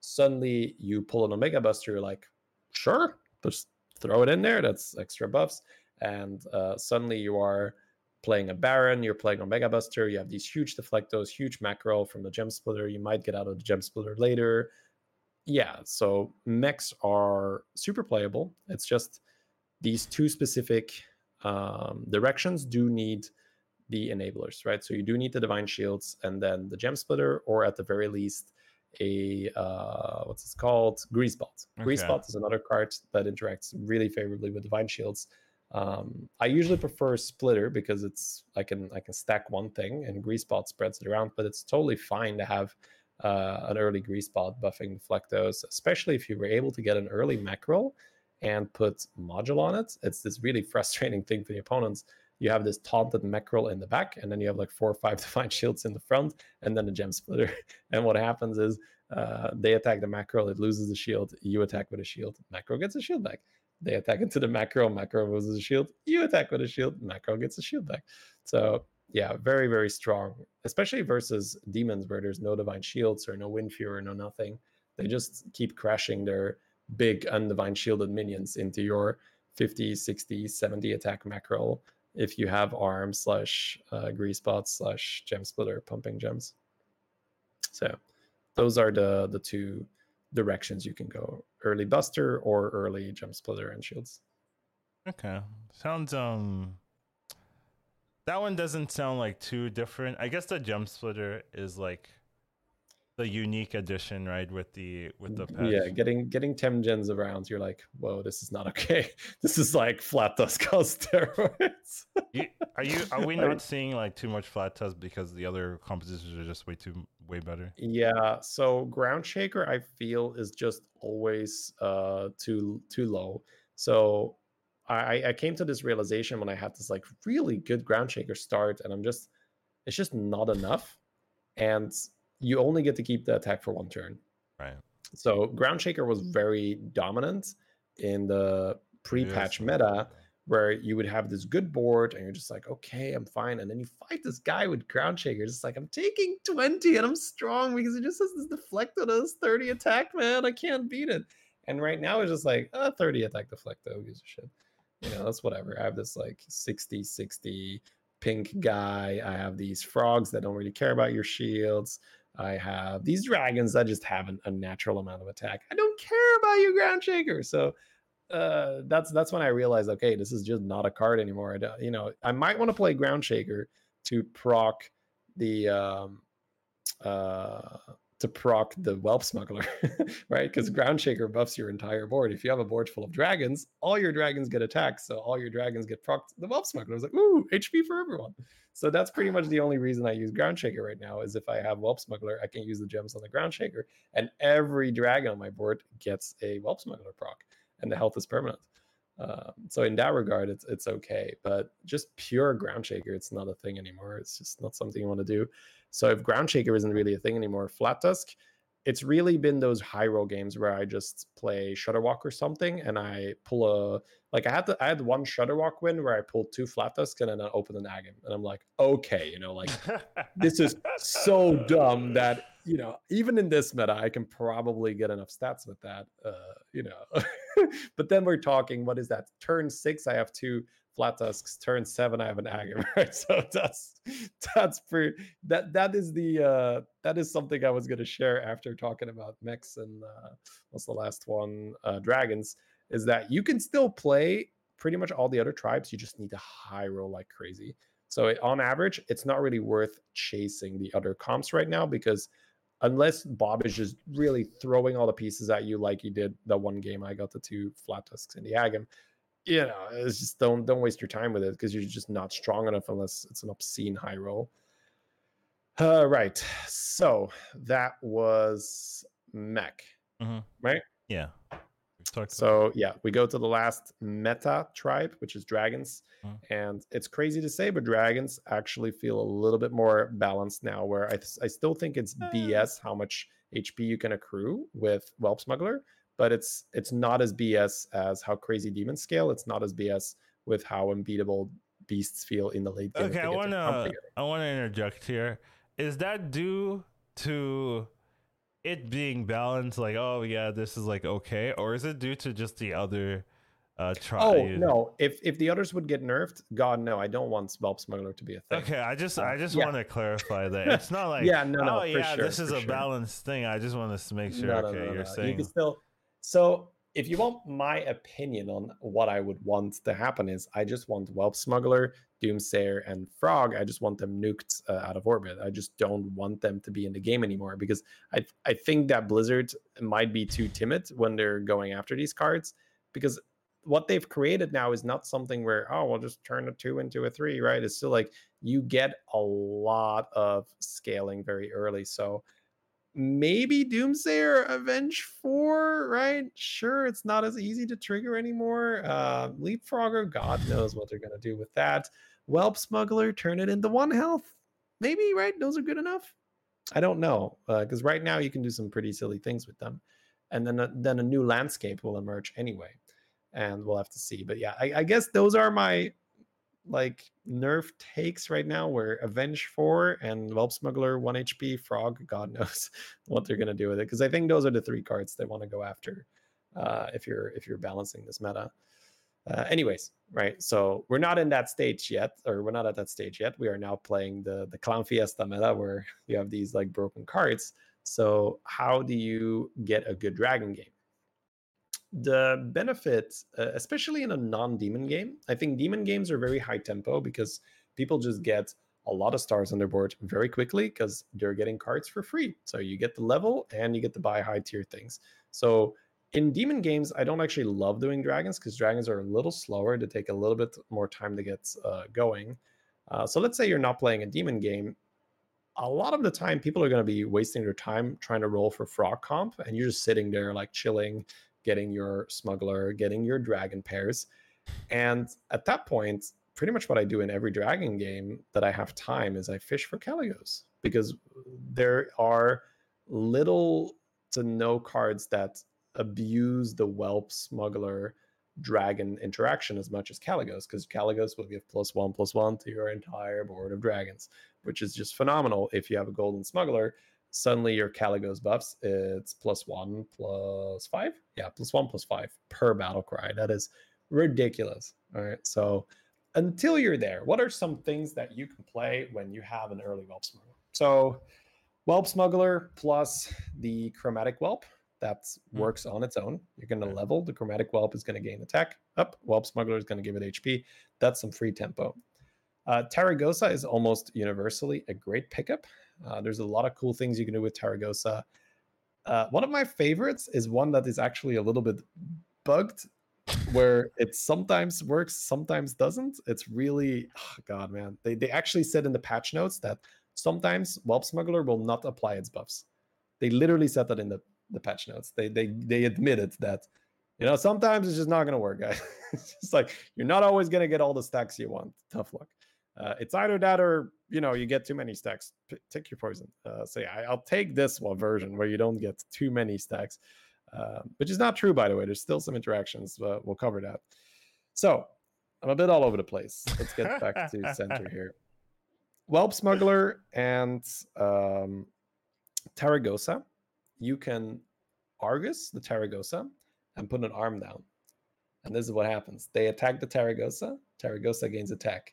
Suddenly you pull an Omega Buster, you're like, sure, just throw it in there. That's extra buffs. And uh, suddenly you are playing a Baron, you're playing a Mega Buster, you have these huge deflectos, huge macro from the Gem Splitter. You might get out of the Gem Splitter later. Yeah, so mechs are super playable. It's just these two specific um, directions do need the enablers, right? So you do need the Divine Shields and then the Gem Splitter, or at the very least, a uh, what's it called? Grease Bot. Okay. Grease Bot is another card that interacts really favorably with Divine Shields. Um, I usually prefer Splitter because it's I can I can stack one thing and Grease Bot spreads it around, but it's totally fine to have uh, an early Grease Bot buffing Flectos, especially if you were able to get an early macro and put module on it. It's this really frustrating thing for the opponents you have this taunted mackerel in the back, and then you have like four or five divine shields in the front, and then a gem splitter. and what happens is uh, they attack the mackerel, it loses the shield. You attack with a shield, mackerel gets a shield back. They attack into the mackerel, mackerel loses a shield. You attack with a shield, mackerel gets a shield back. So yeah, very very strong, especially versus demons where there's no divine shields or no wind fury, or no nothing. They just keep crashing their big undivine shielded minions into your 50, 60, 70 attack mackerel if you have arm slash uh, grease bots slash gem splitter pumping gems. So those are the the two directions you can go: early buster or early gem splitter and shields. Okay, sounds um. That one doesn't sound like too different. I guess the gem splitter is like the unique addition, right? With the with the patch. yeah, getting getting ten gens around, you're like, whoa, this is not okay. This is like flat tusk steroids. you, are you are we not seeing like too much flat tusk because the other compositions are just way too way better? Yeah. So ground shaker, I feel, is just always uh too too low. So I, I came to this realization when I had this like really good ground shaker start, and I'm just it's just not enough. And you only get to keep the attack for one turn. Right. So Ground Shaker was very dominant in the pre-patch yes. meta where you would have this good board and you're just like, okay, I'm fine. And then you fight this guy with Ground Shaker, It's like, I'm taking 20 and I'm strong because it just has this deflecto does 30 attack, man. I can't beat it. And right now it's just like, uh, 30 attack deflecto, who gives a shit? You know, that's whatever. I have this like 60, 60 pink guy. I have these frogs that don't really care about your shields. I have these dragons that just have an unnatural amount of attack. I don't care about you, Ground Shaker. So uh, that's that's when I realized, okay, this is just not a card anymore. I you know, I might want to play Ground Shaker to proc the um, uh, to proc the Whelp Smuggler, right? Because Ground Shaker buffs your entire board. If you have a board full of dragons, all your dragons get attacked, so all your dragons get proc. The Whelp Smuggler is like, ooh, HP for everyone. So that's pretty much the only reason I use Ground Shaker right now. Is if I have Whelp Smuggler, I can use the gems on the Ground Shaker, and every dragon on my board gets a Whelp Smuggler proc, and the health is permanent. Um, so in that regard, it's it's okay, but just pure ground shaker, it's not a thing anymore. It's just not something you want to do. So if ground shaker isn't really a thing anymore, flat tusk, it's really been those high roll games where I just play Shudderwock or something, and I pull a like I had to, I had one Shudderwock win where I pulled two flat tusk and then I opened an Agam, and I'm like, okay, you know, like this is so dumb that you know even in this meta I can probably get enough stats with that, uh, you know. but then we're talking, what is that? Turn six, I have two flat tusks. Turn seven, I have an right? So that's that's pretty. That that is the uh, that is something I was going to share after talking about mechs and uh, what's the last one? Uh, dragons. Is that you can still play pretty much all the other tribes. You just need to high roll like crazy. So it, on average, it's not really worth chasing the other comps right now because unless Bob is just really throwing all the pieces at you like he did the one game I got the two flat tusks in the Agam, you know, it's just don't don't waste your time with it because you're just not strong enough unless it's an obscene high roll. Uh, right. So that was mech, mm-hmm. right? Yeah. So yeah, we go to the last meta tribe, which is dragons, mm. and it's crazy to say, but dragons actually feel a little bit more balanced now. Where I th- I still think it's uh. BS how much HP you can accrue with Whelp Smuggler, but it's it's not as BS as how crazy demons scale. It's not as BS with how unbeatable beasts feel in the late game. Okay, I want to I want to interject here. Is that due to it being balanced like oh yeah this is like okay or is it due to just the other uh try oh no if if the others would get nerfed god no i don't want Whelp Smuggler to be a thing okay i just uh, i just yeah. want to clarify that it's not like yeah no no oh yeah sure, this is a sure. balanced thing i just want to make sure no, okay no, you're saying you can still so if you want my opinion on what I would want to happen is I just want Whelp Smuggler, Doomsayer, and Frog. I just want them nuked uh, out of orbit. I just don't want them to be in the game anymore because I I think that Blizzard might be too timid when they're going after these cards because what they've created now is not something where oh we'll just turn a two into a three right it's still like you get a lot of scaling very early so maybe Doomsayer Avenge 4, right? Sure, it's not as easy to trigger anymore. Uh, Leapfrogger, God knows what they're going to do with that. Whelp Smuggler, turn it into one health. Maybe, right? Those are good enough. I don't know. Because uh, right now you can do some pretty silly things with them. And then, then a new landscape will emerge anyway. And we'll have to see. But yeah, I, I guess those are my like nerf takes right now where Avenge 4 and Whelp Smuggler 1 HP, Frog, God knows what they're gonna do with it. Because I think those are the three cards they want to go after uh, if you're if you're balancing this meta. Uh, anyways, right. So we're not in that stage yet, or we're not at that stage yet. We are now playing the the Clown Fiesta meta where you have these like broken cards. So how do you get a good dragon game? The benefit, uh, especially in a non-demon game, I think demon games are very high tempo because people just get a lot of stars on their board very quickly because they're getting cards for free. So you get the level and you get to buy high tier things. So in demon games, I don't actually love doing dragons because dragons are a little slower to take a little bit more time to get uh, going. Uh, so let's say you're not playing a demon game. A lot of the time, people are going to be wasting their time trying to roll for frog comp, and you're just sitting there like chilling, getting your smuggler, getting your dragon pairs. And at that point, pretty much what I do in every dragon game that I have time is I fish for Kalecgos because there are little to no cards that abuse the whelp smuggler dragon interaction as much as Kalecgos because Kalecgos will give plus one plus one to your entire board of dragons, which is just phenomenal if you have a golden smuggler suddenly your Kalecgos buffs, it's plus one, plus five. Yeah, plus one, plus five per battle cry. That is ridiculous. All right. So until you're there, what are some things that you can play when you have an early Whelp Smuggler? So Whelp Smuggler plus the Chromatic Whelp that mm. works on its own. You're going to level. The Chromatic Whelp is going to gain attack up. Whelp Smuggler is going to give it HP. That's some free tempo. Uh, Taragosa is almost universally a great pickup. Uh, there's a lot of cool things you can do with Taragosa. Uh, one of my favorites is one that is actually a little bit bugged, where it sometimes works, sometimes doesn't. It's really, oh God, man. They, they actually said in the patch notes that sometimes Whelp Smuggler will not apply its buffs. They literally said that in the, the patch notes. They, they, they admitted that, you know, sometimes it's just not going to work, guys. it's just like you're not always going to get all the stacks you want. Tough luck. Uh, it's either that or you know you get too many stacks. P- take your poison. Uh, so yeah, I, will take this one version where you don't get too many stacks, uh, which is not true by the way. There's still some interactions. but we'll cover that. So I'm a bit all over the place. Let's get back to center here. Whelp Smuggler and um, Taragosa. You can Argus the Taragosa and put an arm down. And this is what happens. They attack the Taragosa. Taragosa gains attack.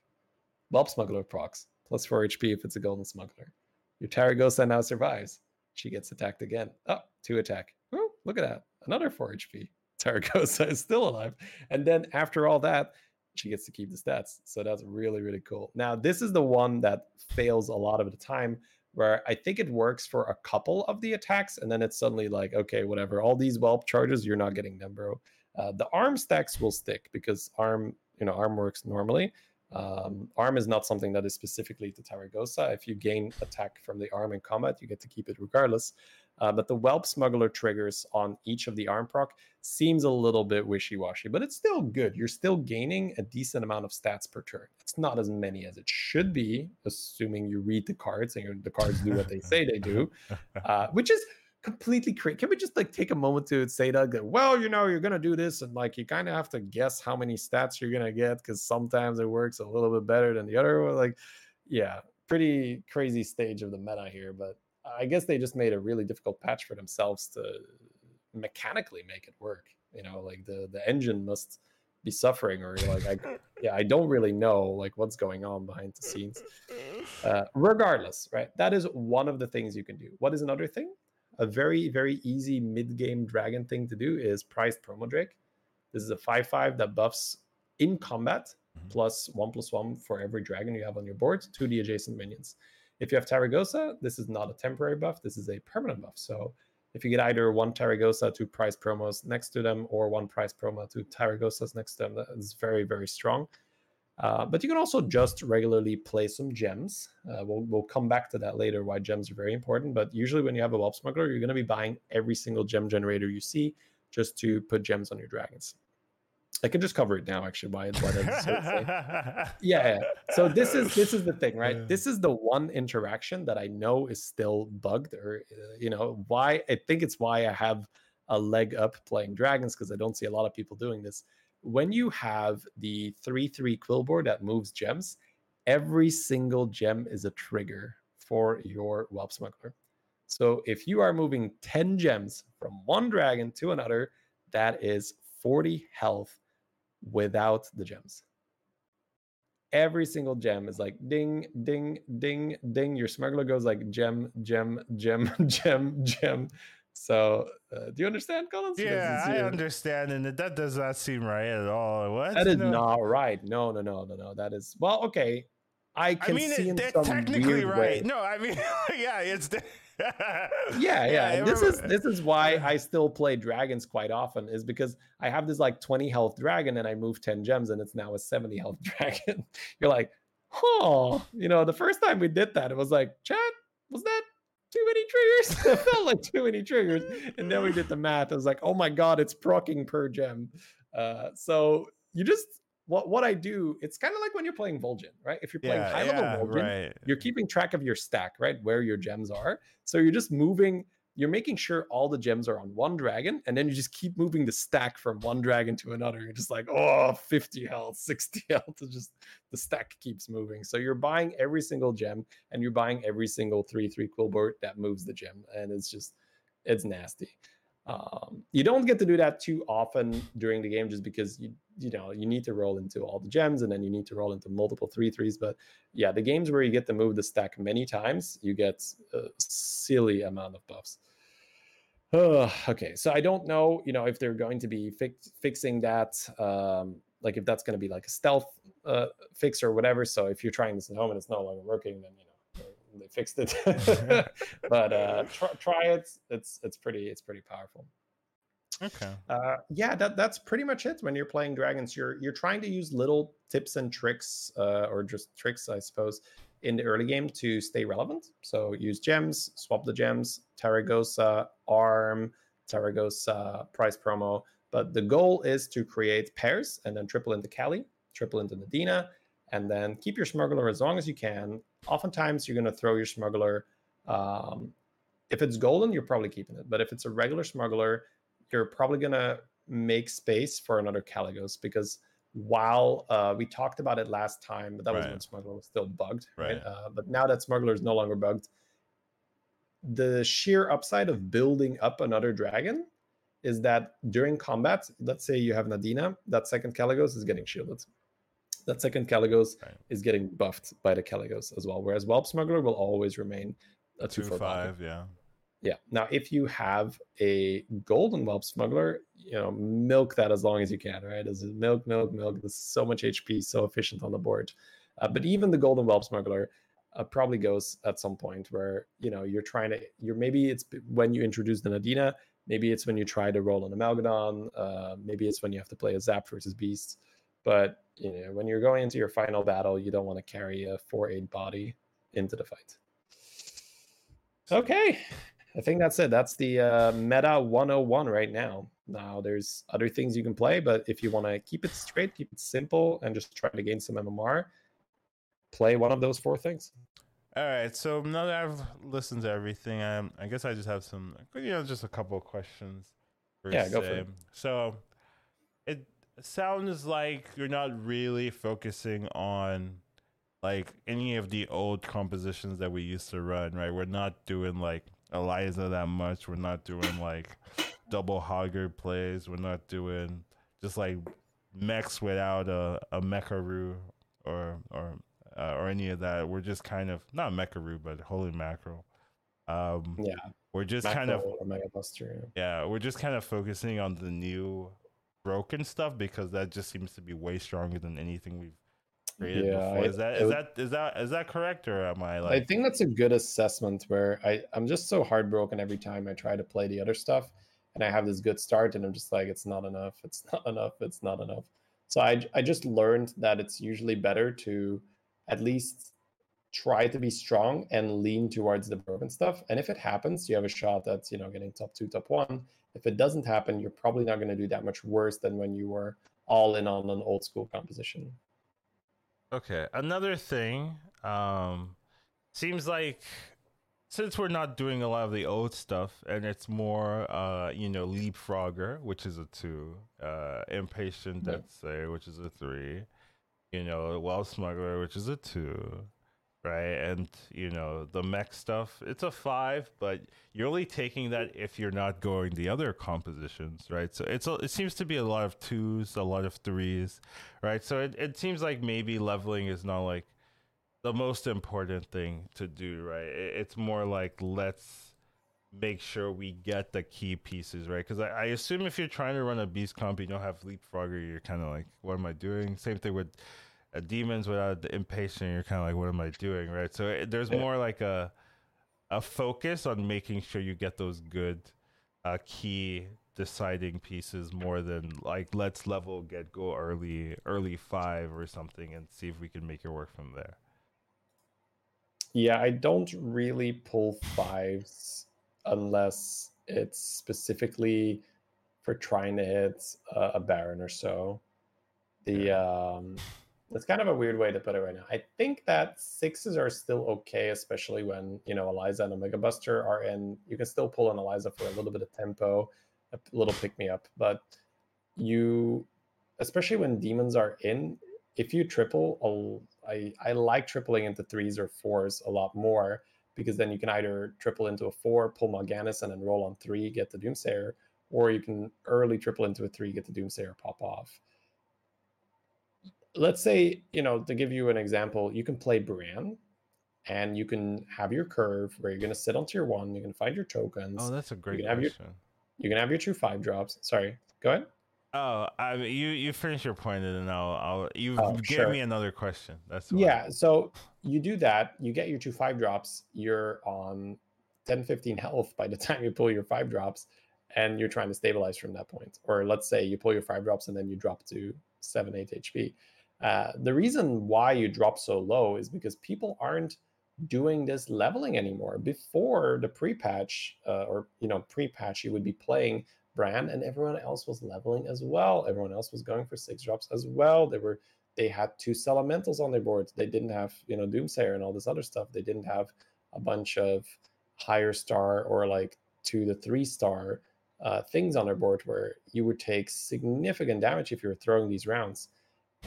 Whelp Smuggler procs, plus 4 HP if it's a Golden Smuggler. Your Taragosa now survives. She gets attacked again. Oh, two attack. Oh, look at that. Another 4 HP. Taragosa is still alive. And then after all that, she gets to keep the stats. So that's really, really cool. Now, this is the one that fails a lot of the time where I think it works for a couple of the attacks, and then it's suddenly like, okay, whatever. All these whelp charges, you're not getting them, bro. Uh, the arm stacks will stick because arm, you know, arm works normally. Um, arm is not something that is specifically to Taragosa. If you gain attack from the arm in combat, you get to keep it regardless. Uh, but the Whelp Smuggler triggers on each of the arm proc seems a little bit wishy washy, but it's still good. You're still gaining a decent amount of stats per turn. It's not as many as it should be, assuming you read the cards and the cards do what they say they do, uh, which is completely crazy. Can we just like take a moment to say that? Well, you know, you're gonna do this, and like you kind of have to guess how many stats you're gonna get because sometimes it works a little bit better than the other. one. Like, yeah, pretty crazy stage of the meta here, but I guess they just made a really difficult patch for themselves to mechanically make it work. You know, like the the engine must be suffering or like I yeah I don't really know like what's going on behind the scenes. Uh, regardless, right? That is one of the things you can do. What is another thing? A very, very easy mid game dragon thing to do is prized promo Drake. This is a 5 5 that buffs in combat mm-hmm. plus 1 plus 1 for every dragon you have on your board to the adjacent minions. If you have Taragosa, this is not a temporary buff, this is a permanent buff. So if you get either one Taragosa, two prize promos next to them, or one prize promo, two Taragosas next to them, that is very, very strong. Uh, but you can also just regularly play some gems. Uh, we'll, we'll come back to that later, why gems are very important. But usually, when you have a Whelp Smuggler, you're going to be buying every single gem generator you see just to put gems on your dragons. I can just cover it now, actually. Why? why so yeah, yeah. So this is this is the thing, right? Yeah. This is the one interaction that I know is still bugged, or uh, you know, why I think it's why I have a leg up playing dragons because I don't see a lot of people doing this when you have the 3 3 Quilboar that moves gems, every single gem is a trigger for your Whelp Smuggler. So if you are moving 10 gems from one dragon to another, that is 40 health without the gems. Every single gem is like ding, ding, ding, ding. Your smuggler goes like gem, gem, gem, gem, gem. So, uh, do you understand, Collins? Yeah, I understand, and that does not seem right at all. What? That is no. not right. No, no, no, no, no. That is well, okay. I can I mean, see it, in technically right. Way. No, I mean, yeah, it's. yeah, yeah. yeah this is this is why I still play dragons quite often, is because I have this like 20 health dragon and I move 10 gems and it's now a 70 health dragon. You're like, oh, you know, the first time we did that, it was like, chat, was that too many triggers. it felt like too many triggers. And then we did the math. I was like, oh my God, it's procking per gem. Uh, so you just what what I do, it's kind of like when you're playing Vol'jin, right? If you're playing yeah, high level yeah, Vol'jin, right. you're keeping track of your stack, right? Where your gems are. So you're just moving you're making sure all the gems are on one dragon, and then you just keep moving the stack from one dragon to another. You're just like, oh, 50 health, 60 health. It's just the stack keeps moving. So you're buying every single gem, and you're buying every single 3 3 Quilboar that moves the gem. And it's just, it's nasty. Um, you don't get to do that too often during the game, just because you you know you need to roll into all the gems and then you need to roll into multiple three threes. But yeah, the games where you get to move the stack many times, you get a silly amount of buffs. Uh, okay, so I don't know, you know, if they're going to be fix, fixing that, um, like if that's going to be like a stealth uh, fix or whatever. So if you're trying this at home and it's no longer working, then you know they fixed it. but uh, try, try it. It's it's pretty it's pretty powerful. Okay. Uh, yeah, that that's pretty much it. When you're playing dragons, you're you're trying to use little tips and tricks, uh, or just tricks, I suppose, in the early game to stay relevant. So use gems, swap the gems, Taragosa, ARM, Taragosa, price promo. But the goal is to create pairs and then triple into Kali, triple into Nadina, and then keep your smuggler as long as you can. Oftentimes, you're going to throw your smuggler. Um, if it's golden, you're probably keeping it. But if it's a regular smuggler, you're probably going to make space for another Kalecgos because while uh, we talked about it last time, but that right. was when Smuggler was still bugged, right? right? Uh, but now that Smuggler is no longer bugged, the sheer upside of building up another dragon is that during combat, let's say you have Nadina, that second Kalecgos is getting shielded. That second Kalecgos right. is getting buffed by the Kalecgos as well. Whereas Whelp Smuggler will always remain a two, two five, yeah. Yeah. Now, if you have a golden whelp smuggler, you know, milk that as long as you can, right? As milk, milk, milk. There's so much HP, so efficient on the board. Uh, but even the golden whelp smuggler uh, probably goes at some point where you know you're trying to. You're maybe it's when you introduce the Nadina. Maybe it's when you try to roll an Amalgadon. Uh, maybe it's when you have to play a Zap versus Beast. But you know, when you're going into your final battle, you don't want to carry a four eight body into the fight. Okay, I think that's it. That's the uh, meta 101 right now. Now, there's other things you can play, but if you want to keep it straight, keep it simple, and just try to gain some MMR, play one of those four things. All right. So now that I've listened to everything, um, I guess I just have some, you know, just a couple of questions. Yeah, go for it. So sounds like you're not really focusing on like any of the old compositions that we used to run, right? We're not doing like Eliza that much. We're not doing like double hogger plays. We're not doing just like mechs without a, a Mecharoo or or uh, or any of that. We're just kind of not Mecharoo, but Holy Mackerel. Um, yeah, we're just kind of yeah, we're just kind of focusing on the new broken stuff because that just seems to be way stronger than anything we've created yeah, before. Is that is that is that is that correct or am I like? I think that's a good assessment. Where I I'm just so heartbroken every time I try to play the other stuff, and I have this good start, and I'm just like, it's not enough. It's not enough. It's not enough. So I I just learned that it's usually better to at least try to be strong and lean towards the broken stuff. And if it happens, you have a shot at you know getting top two, top one. If it doesn't happen, you're probably not going to do that much worse than when you were all in on an old school composition. Okay, another thing. Um, seems like since we're not doing a lot of the old stuff, and it's more, uh, you know, leapfrogger, which is a two, uh, impatient, let's say, which is a three, you know, whelp smuggler, which is a two, right? And you know the mech stuff, it's a five, but you're only taking that if you're not going the other compositions, right? So it's a, it seems to be a lot of twos, a lot of threes, right? So it, it seems like maybe leveling is not like the most important thing to do, right? It, it's more like let's make sure we get the key pieces right because I, I, assume if you're trying to run a beast comp you don't have leapfrogger you're kind of like what am i doing same thing with a demons without the impatient you're kind of like what am i doing right? So it, there's more like a a focus on making sure you get those good uh, key deciding pieces more than like let's level get go early early five or something and see if we can make it work from there. Yeah i don't really pull fives unless it's specifically for trying to hit uh, a baron or so. The um it's kind of a weird way to put it right now. I think that sixes are still okay, especially when you know Eliza and Omega Buster are in. You can still pull an Eliza for a little bit of tempo, a little pick me up, but you, especially when demons are in, if you triple, I I like tripling into threes or fours a lot more because then you can either triple into a four, pull Mal'Ganis, and then roll on three, get the Doomsayer, or you can early triple into a three, get the Doomsayer pop off. Let's say, you know, to give you an example, you can play Brann and you can have your curve where you're going to sit on tier one. You can find your tokens. Oh, that's a great you can question. Have your, you can have your true five drops. Sorry, go ahead. Oh, I you you finish your point and then I'll I'll you oh, gave sure. me another question. That's yeah. So you do that. You get your two five drops. You're on 10, 15 health by the time you pull your five drops, and you're trying to stabilize from that point. Or let's say you pull your five drops and then you drop to seven, eight HP. Uh, the reason why you drop so low is because people aren't doing this leveling anymore. Before the pre-patch, uh, or you know, pre-patch, you would be playing Brann, and everyone else was leveling as well. Everyone else was going for six drops as well. They were they had two elementals on their board. They didn't have you know Doomsayer and all this other stuff. They didn't have a bunch of higher star or like two to three star uh, things on their board where you would take significant damage if you were throwing these rounds.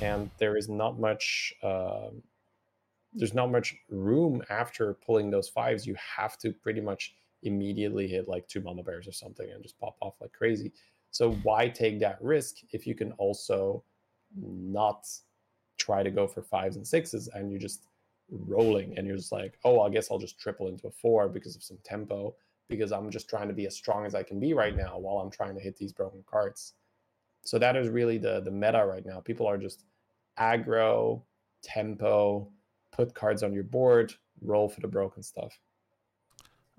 And there is not much. Uh, there's not much room after pulling those fives. You have to pretty much immediately hit like two mama bears or something and just pop off like crazy. So why take that risk if you can also not try to go for fives and sixes and you're just rolling and you're just like, oh, I guess I'll just triple into a four because of some tempo because I'm just trying to be as strong as I can be right now while I'm trying to hit these broken cards. So that is really the the meta right now. People are just aggro, tempo, put cards on your board, roll for the broken stuff.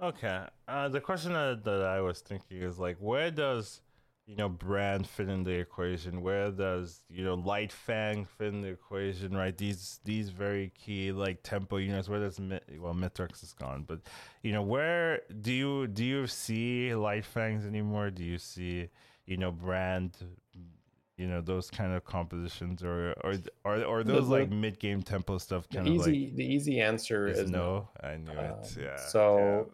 Okay. Uh, the question that, that I was thinking is like, where does you know Brann fit in the equation? Where does you know Light Fang fit in the equation? Right? These these very key like tempo units. Where does well Mythrax is gone, but you know where do you do you see Light Fangs anymore? Do you see you know Brann you know those kind of compositions or or or, or those the, like mid game tempo stuff kind the easy like, the easy answer is, is no. no. i knew um, it yeah so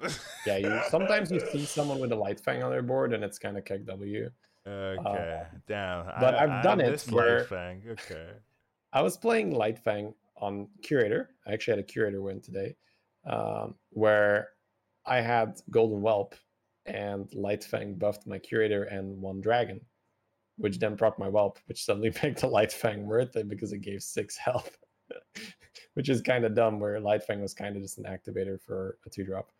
yeah, yeah you, sometimes you see someone with a light fang on their board and it's kind of w. Okay uh, damn but I, have done I it where fang okay. I was playing light fang on curator. I actually had a curator win today um, where i had golden whelp and light fang buffed my curator and one dragon which then proc my whelp, which suddenly made the Light Fang worth it because it gave six health, which is kind of dumb. Where Light Fang was kind of just an activator for a two drop.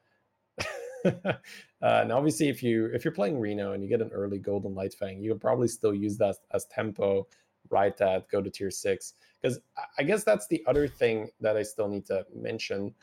uh, and obviously, if you if you're playing Reno and you get an early Golden Light Fang, you can probably still use that as tempo, right? That go to tier six. Because I guess that's the other thing that I still need to mention.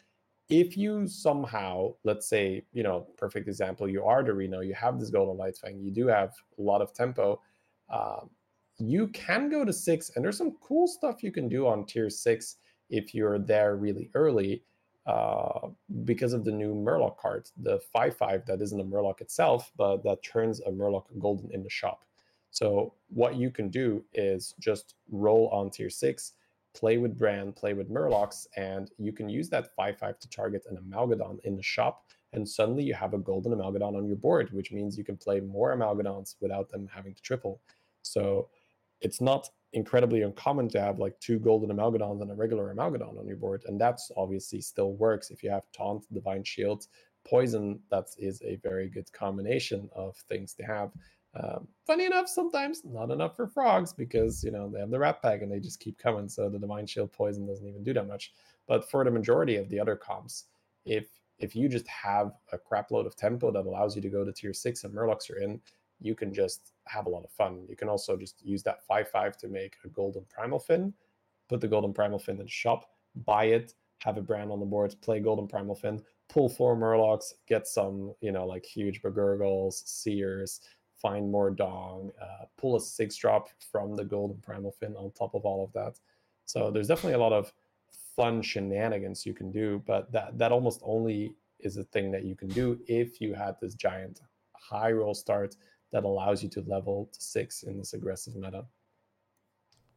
If you somehow, let's say, you know, perfect example, you are Reno, you have this Golden Light Fang, you do have a lot of tempo um, you can go to six, and there's some cool stuff you can do on tier six if you're there really early uh, because of the new Murloc card, the 5 5 that isn't a Murloc itself, but that turns a Murloc golden in the shop. So, what you can do is just roll on tier 6, play with Brann, play with Murlocs, and you can use that 5 5 to target an Amalgadon in the shop and suddenly you have a golden Amalgadon on your board, which means you can play more Amalgadons without them having to triple. So it's not incredibly uncommon to have like two golden Amalgadons and a regular Amalgadon on your board, and that's obviously still works if you have Taunt, Divine Shield, Poison. That is a very good combination of things to have. Um, funny enough, sometimes not enough for frogs because you know they have the Rat Pack and they just keep coming, so the Divine Shield Poison doesn't even do that much. But for the majority of the other comps, if if you just have a crap load of tempo that allows you to go to tier six and Murlocs are in, you can just have a lot of fun. You can also just use that 5 5 to make a golden primal fin, put the golden primal fin in the shop, buy it, have a Brann on the board, play golden primal fin, pull four Murlocs, get some, you know, like huge Begurgles, Seers, find more Dong, uh, pull a six drop from the golden primal fin on top of all of that. So there's definitely a lot of fun shenanigans you can do, but that that almost only is a thing that you can do if you had this giant high roll start that allows you to level to six in this aggressive meta.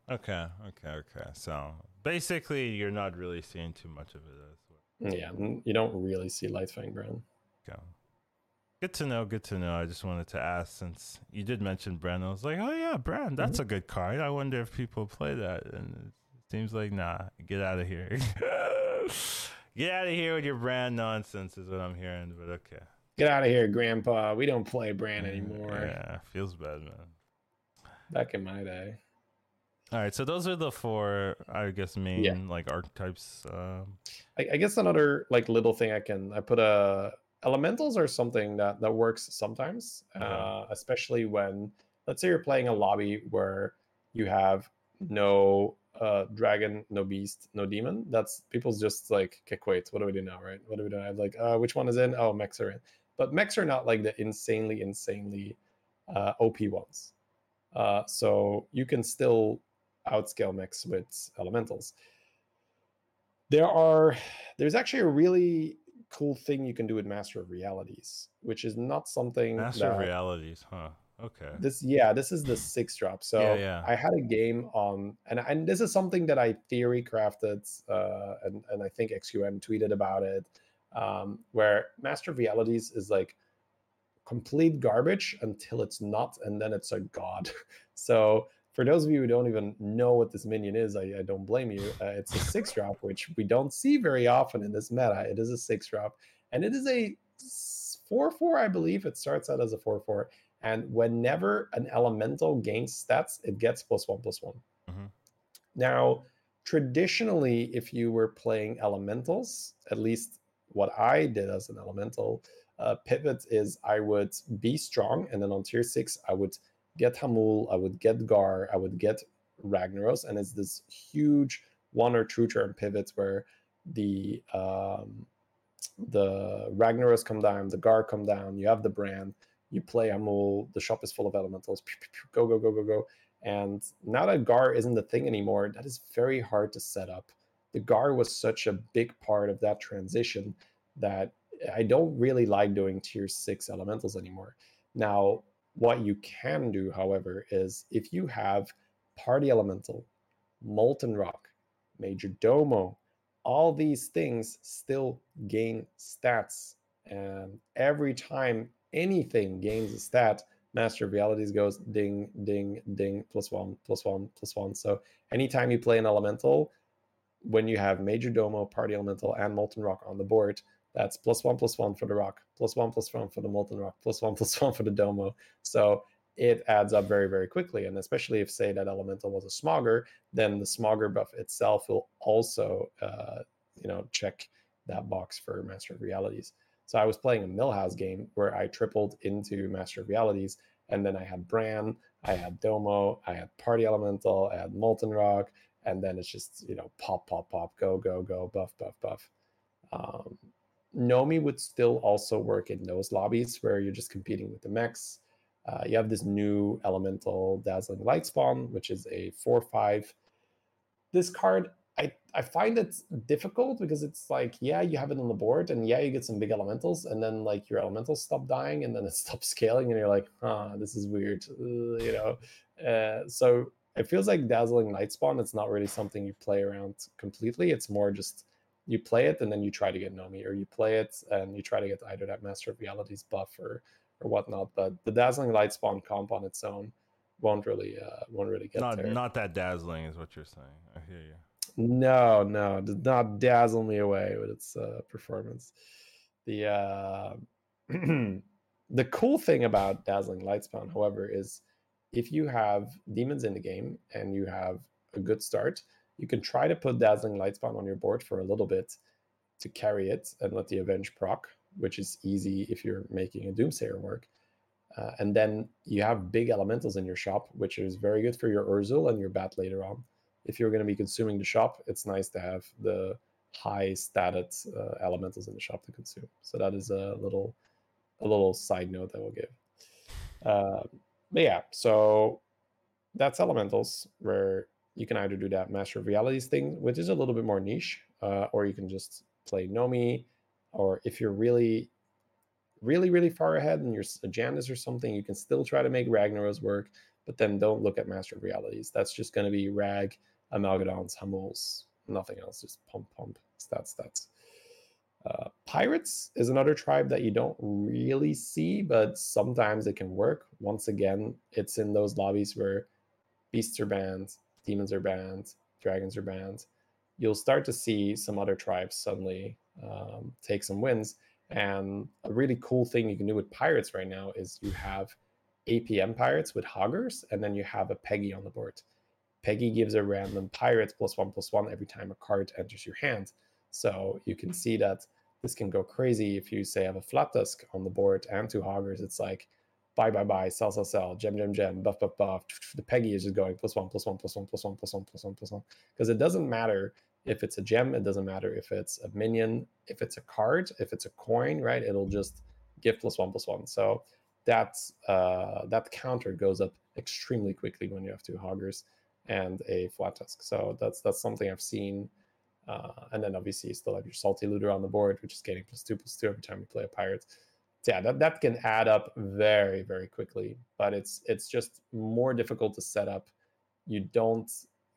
Okay, okay, okay. So basically, you're not really seeing too much of it. Yeah, you don't really see Lightfang Brann. Okay. Good to know. Good to know. I just wanted to ask since you did mention Brann. I was like, oh yeah, Brann. That's mm-hmm. a good card. I wonder if people play that. And it Seems like nah. Get out of here. get out of here with your Brann nonsense is what I'm hearing. But okay. Get out of here, Grandpa. We don't play Brann anymore. Yeah, feels bad, man. Back in my day. All right, so those are the four, I guess, main Yeah. like archetypes. Um, I, I guess another like little thing I can I put a elementals are something that that works sometimes, Uh-huh. uh, especially when let's say you're playing a lobby where you have no uh dragon, no beast, no demon. That's people's just like okay, wait, what do we do now, right? What do we do? I'm like, uh, which one is in? Oh, mechs are in, but mechs are not like the insanely, insanely uh, OP ones. Uh, so you can still outscale mechs with elementals there are there's actually a really cool thing you can do with master of realities which is not something Master of realities, huh? Okay. this yeah this is the six drop so Yeah, yeah. i had a game on and and this is something that i theory crafted uh and and i think xqn tweeted about it um where master of realities is like complete garbage until it's not and then it's a god so for those of you who don't even know what this minion is i, I don't blame you uh, it's a six drop which we don't see very often in this meta it is a six drop and it is a 4-4 i believe it starts out as a 4-4 and whenever an elemental gains stats, it gets plus one plus one. Mhm. Now, traditionally, if you were playing elementals, at least what I did as an elemental uh, pivot is I would be strong, and then on tier six, I would get Hamuul, I would get Garr, I would get Ragnaros, and it's this huge one or two turn pivots where the um, the Ragnaros come down, the Garr come down, you have the Brann, you play Hamuul, the shop is full of elementals, pew, pew, pew, go, go, go, go, go. And now that Garr isn't the thing anymore, that is very hard to set up. The Garr was such a big part of that transition that I don't really like doing tier six elementals anymore. Now, what you can do, however, is if you have Party Elemental, Molten Rock, Majordomo, all these things still gain stats. And every time anything gains a stat, Master of Realities goes ding, ding, ding, plus one, plus one, plus one. So anytime you play an elemental, when you have Majordomo, Party Elemental, and Molten Rock on the board, that's plus one, plus one for the rock, plus one, plus one for the Molten Rock, plus one, plus one for the Domo. So it adds up very, very quickly. And especially if, say, that elemental was a Smogger, then the Smogger buff itself will also, uh, you know, check that box for Master of Realities. So I was playing a Millhouse game where I tripled into Master of Realities, and then I had Brann, I had Domo, I had Party Elemental, I had Molten Rock, and then it's just you know pop, pop, pop, go, go, go, buff, buff, buff. Um, Nomi would still also work in those lobbies where you're just competing with the mechs. Uh, you have this new elemental Dazzling Lightspawn, which is a 4 5. This card, I, I find it difficult because it's like, yeah, you have it on the board, and yeah, you get some big elementals, and then like your elementals stop dying, and then it stops scaling, and you're like, huh, this is weird, uh, you know. Uh, so it feels like Dazzling Lightspawn. It's not really something you play around completely. It's more just you play it and then you try to get Nomi, or you play it and you try to get either that Master of Realities buff or or whatnot. But the Dazzling Lightspawn comp on its own won't really uh, won't really get not there. not that dazzling is what you're saying. I hear you. No, no, does not dazzle me away with its uh, performance. The uh, the cool thing about Dazzling Lightspawn, however, is if you have demons in the game and you have a good start, you can try to put Dazzling Lightspawn on your board for a little bit to carry it and let the Avenge proc, which is easy if you're making a Doomsayer work. Uh, and then you have big elementals in your shop, which is very good for your Urzul and your Bat later on if you're going to be consuming the shop, it's nice to have the high stated uh, elementals in the shop to consume. So that is a little a little side note that we'll give. Uh, but yeah, so that's elementals where you can either do that Master of Realities thing, which is a little bit more niche, uh, or you can just play Nomi, or if you're really really really far ahead and you're a Janus or something, you can still try to make Ragnaros work but then don't look at Master of Realities. That's just going to be Rag, Amalgadons, Hamuuls, nothing else. Just pump, pump, stats, stats. Uh, Pirates is another tribe that you don't really see, but sometimes it can work. Once again, it's in those lobbies where beasts are banned, demons are banned, dragons are banned. You'll start to see some other tribes suddenly um, take some wins. And a really cool thing you can do with pirates right now is you have APM pirates with hoggers, and then you have a Peggy on the board. Peggy gives a random pirate plus one plus one every time a card enters your hand. So you can see that this can go crazy if you say have a flat tusk on the board and two hoggers. It's like buy, buy, buy, sell, sell, sell, gem, gem, gem, buff, buff, buff. The Peggy is just going plus one, plus one, plus one, plus one, plus one, plus one, plus one. Because it doesn't matter if it's a gem, it doesn't matter if it's a minion, if it's a card, if it's a coin, right? It'll just give plus one, plus one. So that's uh, that counter goes up extremely quickly when you have two hoggers and a flat tusk. So that's that's something I've seen. Uh, and then obviously you still have your salty looter on the board, which is getting plus two plus two every time you play a pirate. Yeah, that, that can add up very, very quickly, but it's it's just more difficult to set up. You don't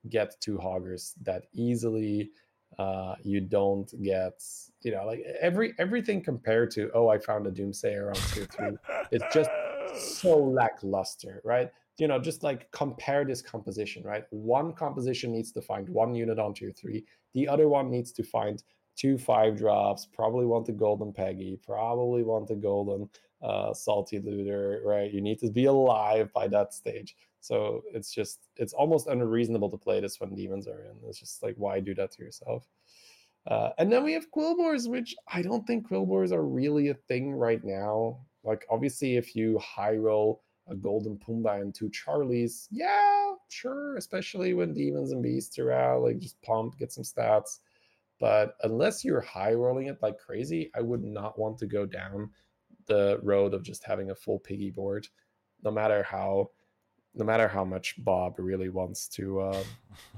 get two hoggers that easily. Uh, you don't get, you know, like every everything compared to oh, I found a doomsayer on tier three. It's just so lackluster, right? you know, just like compare this composition, right? One composition needs to find one unit on tier three. The other one needs to find two five drops, probably want the golden Peggy, probably want the golden uh, salty looter, right? You need to be alive by that stage. So it's just, it's almost unreasonable to play this when demons are in. It's just like, why do that to yourself? Uh, and then we have Quilboars, which I don't think Quilboars are really a thing right now. Like, obviously, if you high roll a golden Pumbaa and two Charlies, yeah, sure, especially when demons and beasts are out, like just pump, get some stats. But unless you're high rolling it like crazy, I would not want to go down the road of just having a full piggy board, no matter how no matter how much Bob really wants to uh,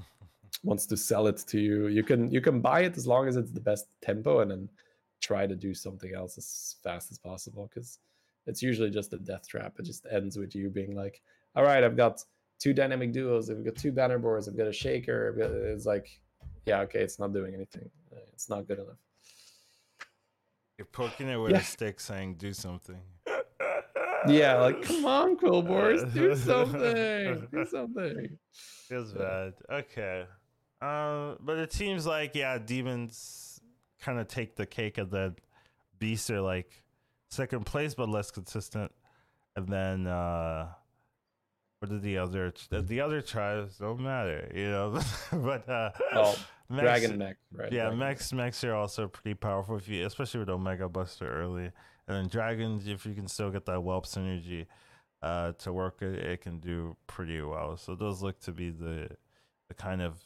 wants to sell it to you. You can you can buy it as long as it's the best tempo and then try to do something else as fast as possible because it's usually just a death trap. It just ends with you being like, all right, I've got two dynamic duos, I've got two bannerboars, I've got a shaker. It's like, yeah, okay, it's not doing anything. It's not good enough. You're poking it with yeah. a stick saying, do something. yeah, like, come on, Quilboars, do something. do something. Feels bad. Okay. Uh, but it seems like, yeah, demons kind of take the cake of that beasts are like second place, but less consistent. And then uh what did the other the other tribes don't matter, you know. but uh well, Dragon Mech, right? Yeah, Dragon Mechs Mechs are also pretty powerful if you especially with Omega Buster early. And then Dragons, if you can still get that whelp synergy uh to work it, it can do pretty well. So those look to be the the kind of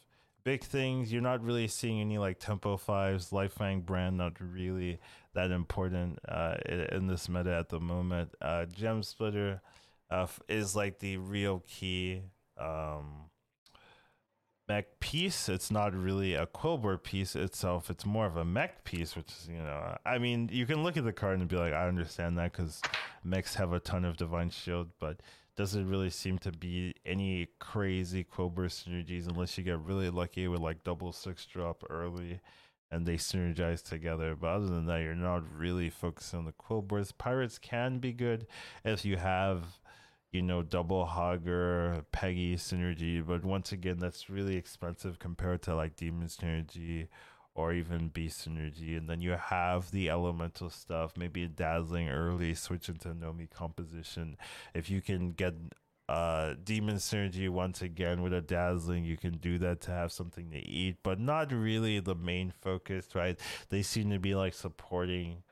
big things. You're not really seeing any like tempo fives, Lightfang Brann, not really that important uh, in this meta at the moment. Uh, Gem Splitter uh, is like the real key um, mech piece. It's not really a Quilboar piece itself. It's more of a mech piece, which is, you know, I mean, you can look at the card and be like, I understand that because mechs have a ton of Divine Shield, but doesn't really seem to be any crazy Quilboar synergies unless you get really lucky with like double six drop early and they synergize together. But other than that, you're not really focused on the Quilboars. Pirates can be good if you have, you know, double hogger, Peggy synergy. But once again, that's really expensive compared to like Demon synergy or even Beast synergy. And then you have the elemental stuff, maybe a dazzling early, switch into Nomi composition. If you can get uh demon synergy once again with a dazzling you can do that to have something to eat but not really the main focus right they seem to be like supporting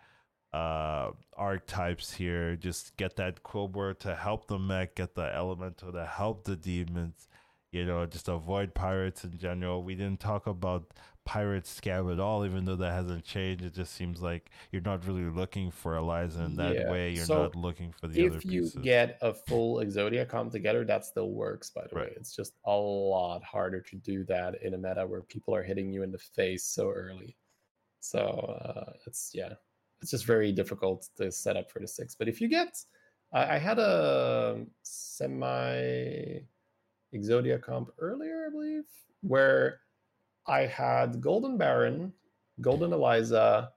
uh archetypes here just get that quilboar to help the mech get the elemental to help the demons you know just avoid pirates in general we didn't talk about pirate scam at all, even though that hasn't changed. It just seems like you're not really looking for Eliza in that yeah. way. You're so not looking for the other If you get a full Exodia come together, that still works, by the right. way. It's just a lot harder to do that in a meta where people are hitting you in the face so early. So uh, it's, yeah, it's just very difficult to set up for the six. But if you get, I, I had a semi Exodia comp earlier, I believe, where I had Golden Baron, Golden Eliza,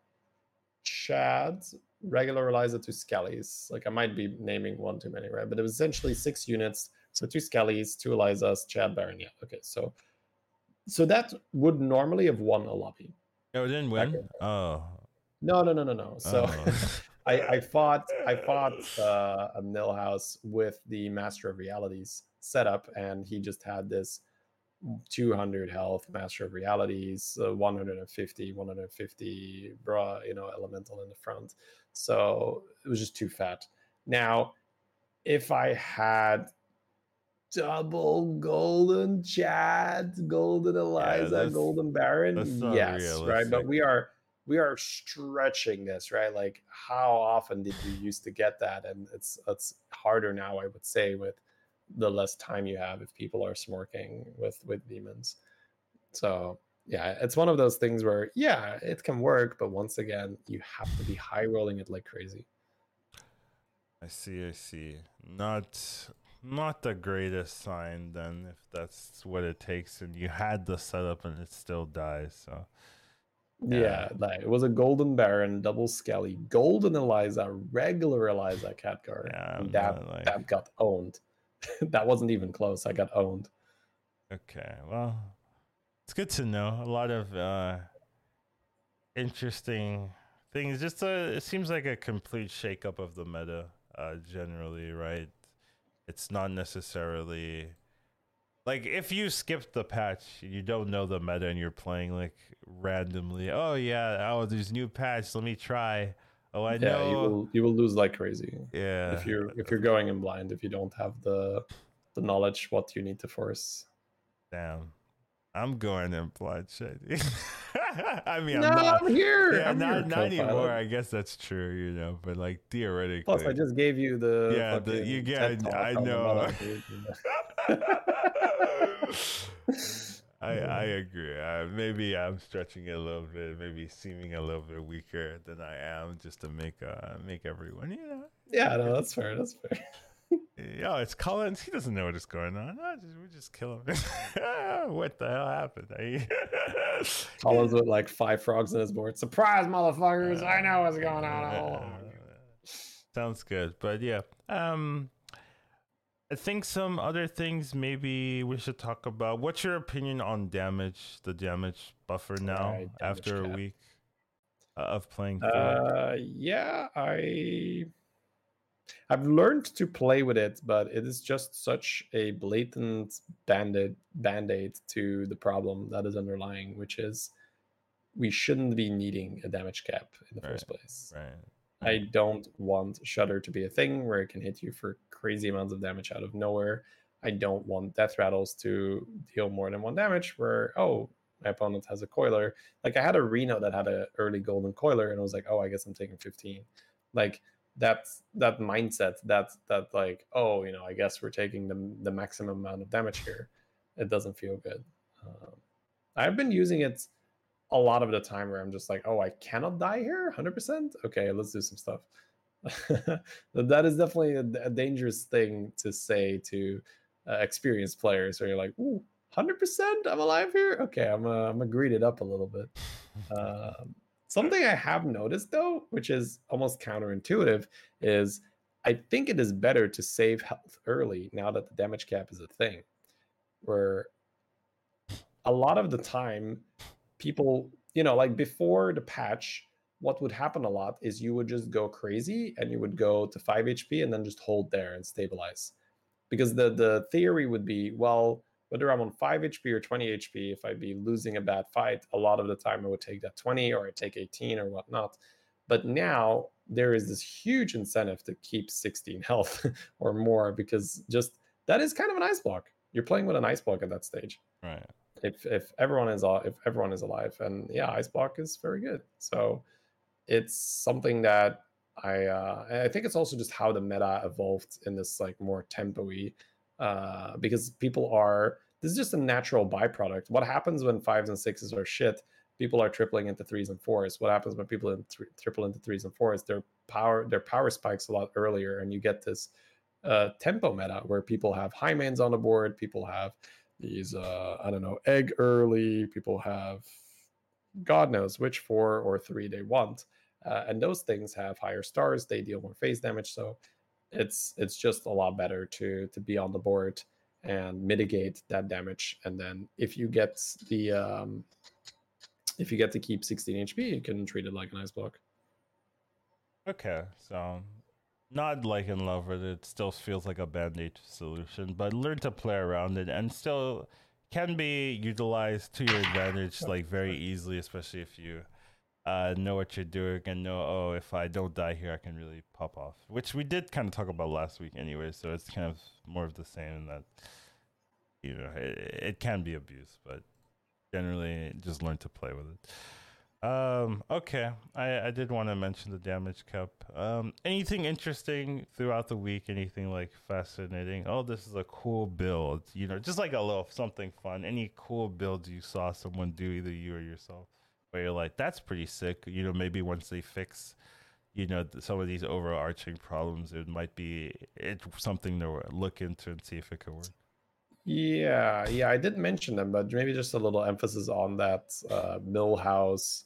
Chad, regular Eliza, two Skellies. Like I might be naming one too many, right? But it was essentially six units. So two Skellies, two Elizas, Chad Baron. Yeah. Okay. So so that would normally have won a lobby. Oh, it didn't win. Oh. No, no, no, no, no. So Oh. I, I fought I fought uh, a Millhouse with the Master of Realities setup, and he just had this 200 health Master of Realities, uh, 150, 150 bra, you know, elemental in the front. So it was just too fat. Now, if I had double golden Chad, golden Eliza, that's- golden Baron, yes, right. But we are we are stretching this, right? Like how often did you used to get that? And it's it's harder now, I would say, with the less time you have if people are smorking with with demons. So yeah, it's one of those things where yeah, it can work, but once again, you have to be high rolling it like crazy. I see, I see. Not not the greatest sign then if that's what it takes and you had the setup and it still dies, so Yeah, like it was a golden baron, double skelly, golden Eliza, regular Eliza Catgar. Yeah, that like- that got owned. that wasn't even close. I got owned. Okay, well, it's good to know. A lot of uh, interesting things. Just a, it seems like a complete shakeup of the meta, uh, generally, right? It's not necessarily like if you skip the patch, you don't know the meta, and you're playing like randomly. Oh yeah, oh there's new patch. Let me try. Oh, I yeah, you know. will you will lose like crazy Yeah. if you're if you're going in blind if you don't have the the knowledge what you need to force. Damn. I'm going in blind shady. I mean, no, I'm not. I'm here. Yeah, I'm not, here, not anymore. I guess that's true, you know, but like theoretically. Plus, I just gave you the Yeah, the- you get- TED talk I on the know. meta, dude, you know. I, I agree. Uh, maybe I'm stretching it a little bit, maybe seeming a little bit weaker than I am, just to make uh make everyone, you know. yeah, no, that's fair. That's fair. Yeah, it's Collins. He doesn't know what is going on. No, just, we just kill him. what the hell happened? Collins with like five frogs in his board. Surprise, motherfuckers! I know what's going on. along. Sounds good, but yeah. Um, I think some other things maybe we should talk about. What's your opinion on damage? The damage buffer now Alright, damage after a week uh, of playing. Uh, yeah, I I've learned to play with it, but it is just such a blatant band-aid band-aid to the problem that is underlying, which is we shouldn't be needing a damage cap in the first place. right. I don't want Shudder to be a thing where it can hit you for crazy amounts of damage out of nowhere. I don't want Death Rattles to deal more than one damage where, oh, my opponent has a coiler. Like I had a Reno that had a early golden coiler and I was like, oh, I guess I'm taking 15. Like that's that mindset that that like, oh, you know, I guess we're taking the the maximum amount of damage here. It doesn't feel good. Um, I've been using it a lot of the time where I'm just like, oh, I cannot die here 100%. Okay, let's do some stuff. that is definitely a, a dangerous thing to say to uh, experienced players where you're like, ooh, 100% I'm alive here. Okay, I'm uh, I'm gonna greed it up a little bit. Um, something I have noticed though, which is almost counterintuitive, is I think it is better to save health early now that the damage cap is a thing. Where a lot of the time, people, you know, like before the patch, what would happen a lot is you would just go crazy and you would go to 5 HP and then just hold there and stabilize. Because the the theory would be, well, whether I'm on 5 HP or 20 HP, if I'd be losing a bad fight, a lot of the time I would take that 20 or I take 18 or whatnot. But now there is this huge incentive to keep 16 health or more because just that is kind of an ice block. You're playing with an ice block at that stage Right. If if everyone is al- if everyone is alive and yeah ice block is very good. So it's something that i uh i think it's also just how the meta evolved in this like more tempo-y uh because people are this is just a natural byproduct. What happens when fives and sixes are shit? People are tripling into threes and fours. What happens when people in thr triple into threes and fours? Their power their power spikes a lot earlier and you get this uh tempo meta where people have high mains on the board people have these uh i don't know egg early people have god knows which four or three they want uh, and those things have higher stars they deal more phase damage so it's it's just a lot better to to be on the board and mitigate that damage and then if you get the um if you get to keep 16 hp you can treat it like an ice block. Okay, so not like in love with it. Still feels like a band aid solution, but learn to play around it and still can be utilized to your advantage like very easily, especially if you uh, know what you're doing and know, oh, if I don't die here, I can really pop off. Which we did kind of talk about last week anyway, so it's kind of more of the same in that, you know, it, it can be abused, but generally just learn to play with it. Um, okay, I, I did want to mention the damage cup. Um, anything interesting throughout the week? Anything like fascinating? Oh, this is a cool build. You know, just like a little something fun. Any cool builds you saw someone do, either you or yourself, where you're like, that's pretty sick. You know, maybe once they fix, you know, some of these overarching problems, it might be it's something to look into and see if it could work. Yeah, yeah, I did mention them, but maybe just a little emphasis on that uh, Millhouse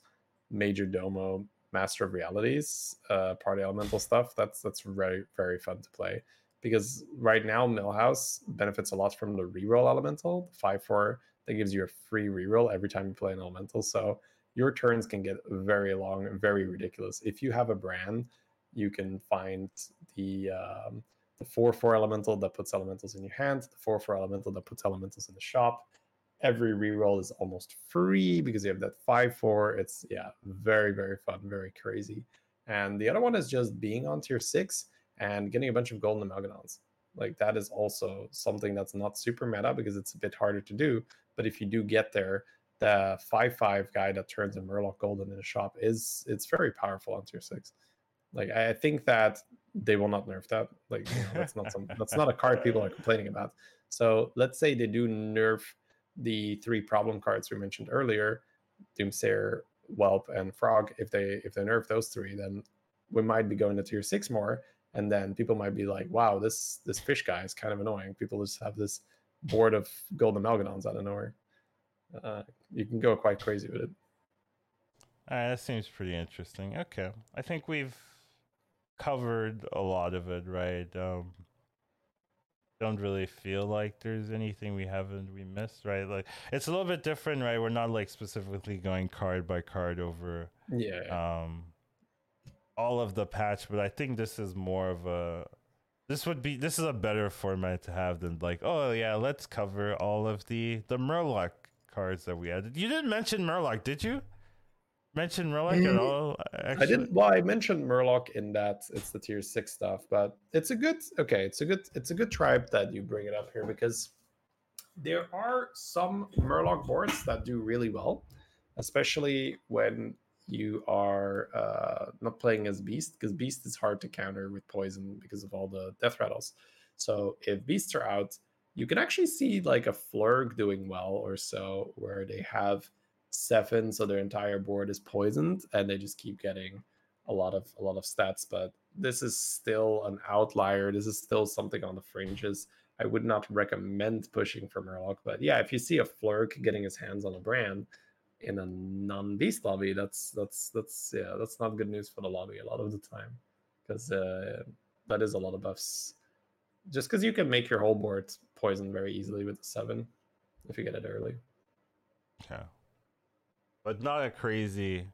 Majordomo Master of Realities uh, party elemental stuff. That's that's very very fun to play because right now Millhouse benefits a lot from the reroll elemental, the five four that gives you a free reroll every time you play an elemental. So your turns can get very long very ridiculous. If you have a Brann, you can find the um, the four four elemental that puts elementals in your hand, the four four elemental that puts elementals in the shop, every reroll is almost free because you have that 5-4. It's yeah, very, very fun, very crazy. And the other one is just being on tier 6 and getting a bunch of golden amalgadons. Like that is also something that's not super meta because it's a bit harder to do. But if you do get there, the 5-5 guy that turns a Murloc Golden in a shop is it's very powerful on tier 6. Like I think that they will not nerf that. Like you know, that's not some that's not a card people are complaining about. So let's say they do nerf the three problem cards we mentioned earlier, Doomsayer, Whelp, and Frog, if they if they nerf those three, then we might be going to tier six more, and then people might be like, "Wow, this this fish guy is kind of annoying." People just have this board of golden amalgadons out of nowhere. Uh, you can go quite crazy with it. Uh, that seems pretty interesting. Okay, I think we've covered a lot of it, right? Um, don't really feel like there's anything we haven't we missed, right? Like it's a little bit different, right? We're not like specifically going card by card over yeah um all of the patch, but I think this is more of a this would be this is a better format to have than like oh yeah let's cover all of the the Murloc cards that we added. You didn't mention Murloc, did you? Mention Murloc mm, at all? Actually? I didn't. Well, I mentioned Murloc in that it's the tier six stuff, but it's a good. Okay, it's a good. It's a good tribe that you bring it up here because there are some Murloc boards that do really well, especially when you are uh, not playing as Beast because Beast is hard to counter with poison because of all the death rattles. So if Beasts are out, you can actually see like a Flurgl doing well or so, where they have seven, so their entire board is poisoned, and they just keep getting a lot of a lot of stats. But this is still an outlier. This is still something on the fringes. I would not recommend pushing for Murloc, but yeah, if you see a Flurgl getting his hands on a Brann in a non-beast lobby, that's that's that's yeah, that's not good news for the lobby a lot of the time because uh, that is a lot of buffs. Just because you can make your whole board poison very easily with the seven if you get it early. Yeah but not a crazy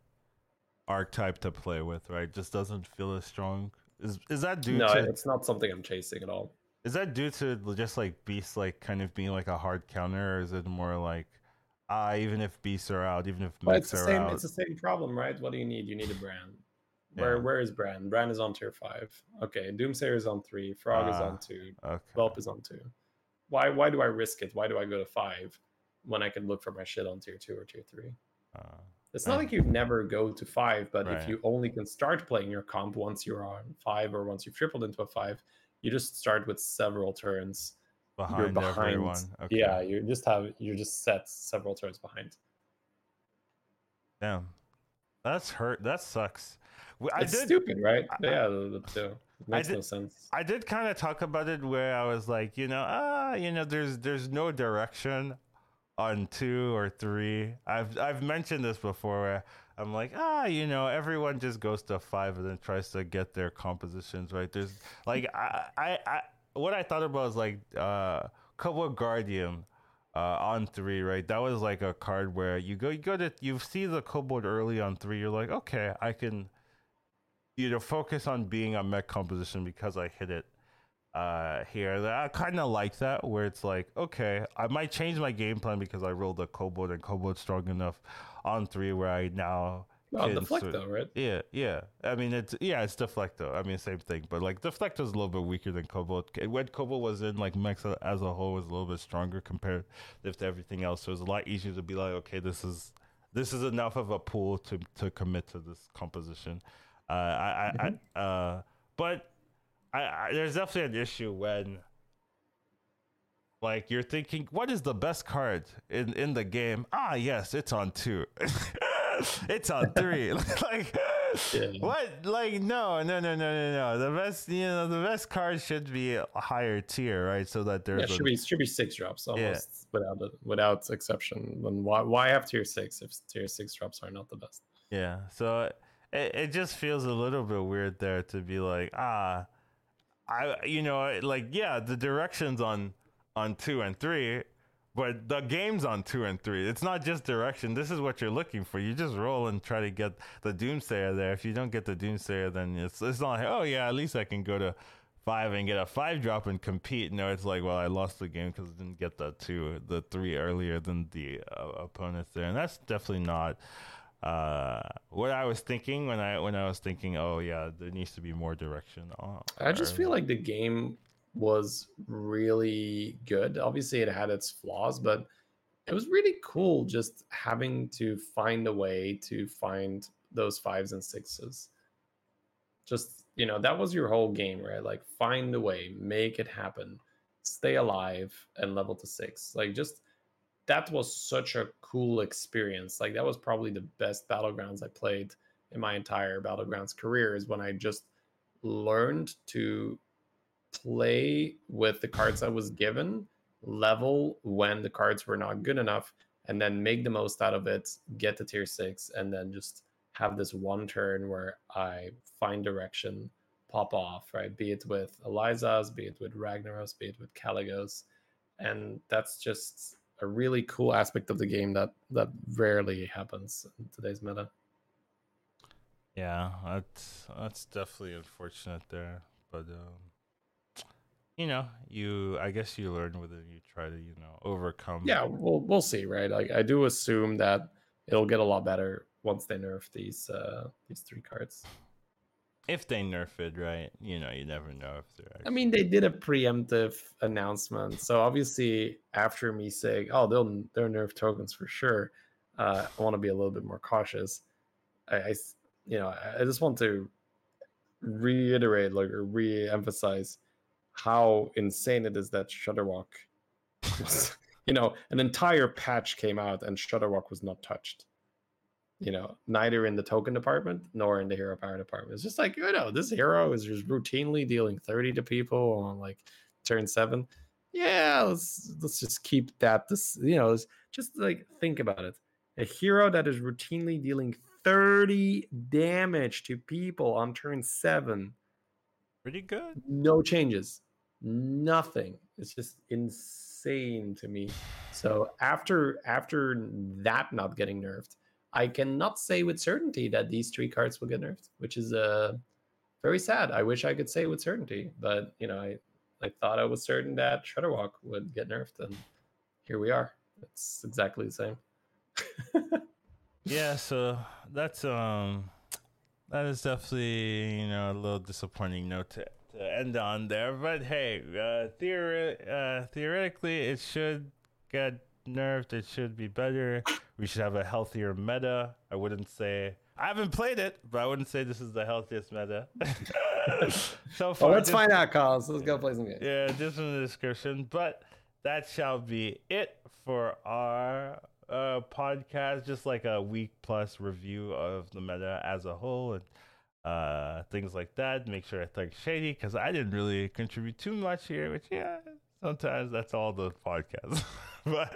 archetype to play with, right? Just doesn't feel as strong. Is is that due to no, to? it's not something I'm chasing at all. Is that due to just like beasts like kind of being like a hard counter, or is it more like ah, even if beasts are out, even if well, mechs are same, out, it's the same problem, right? What do you need? You need a Brann. Where where is Brann? Brann is on tier five. Okay, Doomsayer is on three. Frog uh, is on ah, two. Okay. Whelp is on two. Why why do I risk it? Why do I go to five when I can look for my shit on tier two or tier three? Uh, it's not like you never go to five, but right. if you only can start playing your comp once you're on five or once you've tripled into a five, you just start with several turns behind, you're behind. everyone. Okay. Yeah, you just have you're just set several turns behind. Damn, that's hurt. That sucks. I it's did, stupid, right? I, yeah, the, the, makes did, no sense. I did kind of talk about it where I was like, you know, ah, you know, there's there's no direction on two or three. I've I've mentioned this before I'm like, ah, you know, everyone just goes to five and then tries to get their compositions right. There's like I I, I what I thought about was like uh Kobold Guardian uh, on three, right? That was like a card where you go you go to you see the Kobold early on three, you're like, okay, I can you know focus on being a mech composition because I hit it uh here i kind of like that where it's like okay i might change my game plan because i rolled a kobold and kobold strong enough on three where i now Oh, Deflecto, right? Yeah, yeah. I mean, it's yeah, it's Deflecto. I mean, same thing, but like Deflecto is a little bit weaker than Kobold. When Kobold was in, like Mexa as a whole was a little bit stronger compared to everything else. So it's a lot easier to be like, okay, this is this is enough of a pool to to commit to this composition. Uh, I, mm-hmm. I, uh, but I, I, there's definitely an issue when like you're thinking, what is the best card in in the game? Ah, yes, it's on two. it's on three. like yeah. what? Like no, no, no, no, no, no. The best, you know, the best card should be a higher tier, right? So that there's yeah, should a, be should be six drops almost yeah. without without exception. Then why why have tier six if tier six drops are not the best? Yeah. So it it just feels a little bit weird there to be like ah. I you know like yeah the directions on on two and three but the game's on two and three. It's not just direction. This is what you're looking for. You just roll and try to get the Doomsayer there. If you don't get the Doomsayer, then it's it's not like, oh yeah, at least I can go to five and get a five drop and compete. No, it's like, well, I lost the game because I didn't get the two, the three earlier than the uh, opponents there, and that's definitely not uh, what I was thinking when I when I was thinking, oh yeah, there needs to be more direction. Oh, I just feel like the game was really good. Obviously, it had its flaws, but it was really cool just having to find a way to find those fives and sixes. Just, you know, that was your whole game, right? Like, find a way, make it happen, stay alive, and level to six. Like, just that was such a cool experience. Like, that was probably the best Battlegrounds I played in my entire Battlegrounds career, is when I just learned to play with the cards I was given, level when the cards were not good enough, and then make the most out of it, get to tier six, and then just have this one turn where I find direction, pop off, right? Be it with Eliza's, be it with Ragnaros, be it with Kalecgos. And that's just a really cool aspect of the game that that rarely happens in today's meta. Yeah, that's that's definitely unfortunate there, but um, you know, you I guess you learn with it. You try to you know overcome. Yeah, we'll we'll see, right? Like I do assume that it'll get a lot better once they nerf these uh these three cards. If they nerf it, right? You know, you never know if they're. Actually... I mean, they did a preemptive announcement, so obviously after me saying, "Oh, they'll they'll nerf tokens for sure," uh, I want to be a little bit more cautious. I, I you know, I just want to reiterate, like, or re-emphasize how insane it is that Shudderwock was, you know, an entire patch came out and Shudderwock was not touched. You know, neither in the token department nor in the hero power department. It's just like, you know, this hero is just routinely dealing 30 to people on like turn seven. Yeah, let's let's just keep that this you know, just like think about it. A hero that is routinely dealing 30 damage to people on turn seven. Pretty good. No changes nothing. It's just insane to me. So after after that not getting nerfed, I cannot say with certainty that these three cards will get nerfed, which is uh very sad. I wish I could say with certainty, but you know, I I thought I was certain that Shudderwock would get nerfed, and here we are. It's exactly the same. yeah, so that's um that is definitely you know a little disappointing note to to end on there. But hey, uh, theori- uh, theoretically, it should get nerfed. It should be better. We should have a healthier meta. I wouldn't say I haven't played it, but I wouldn't say this is the healthiest meta. so far, well, let's find out, Carlos. Let's go play some games. Yeah, just in the description. But that shall be it for our uh, podcast. Just like a week plus review of the meta as a whole and uh, things like that. Make sure I thank Shady because I didn't really contribute too much here, which yeah, sometimes that's all the podcast. but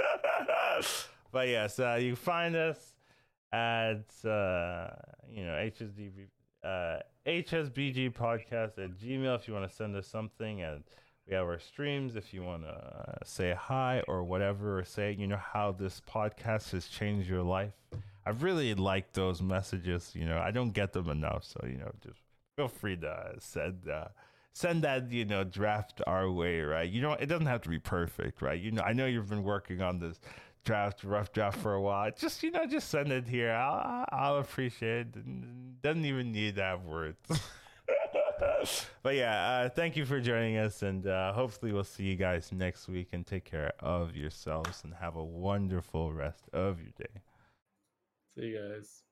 but yes, uh, you find us at uh, you know HSDB uh, HSBG podcast at Gmail if you want to send us something and. We have our streams if you want to say hi or whatever, or say, you know, how this podcast has changed your life. I really like those messages. You know, I don't get them enough. So, you know, just feel free to send uh, send that you know draft our way, right? You know, it doesn't have to be perfect, right? You know, I know you've been working on this draft, rough draft for a while. Just you know, just send it here. I'll I'll appreciate it. Doesn't even need to have words. but yeah, uh, thank you for joining us, and uh, hopefully we'll see you guys next week. And take care of yourselves, and have a wonderful rest of your day. See you guys.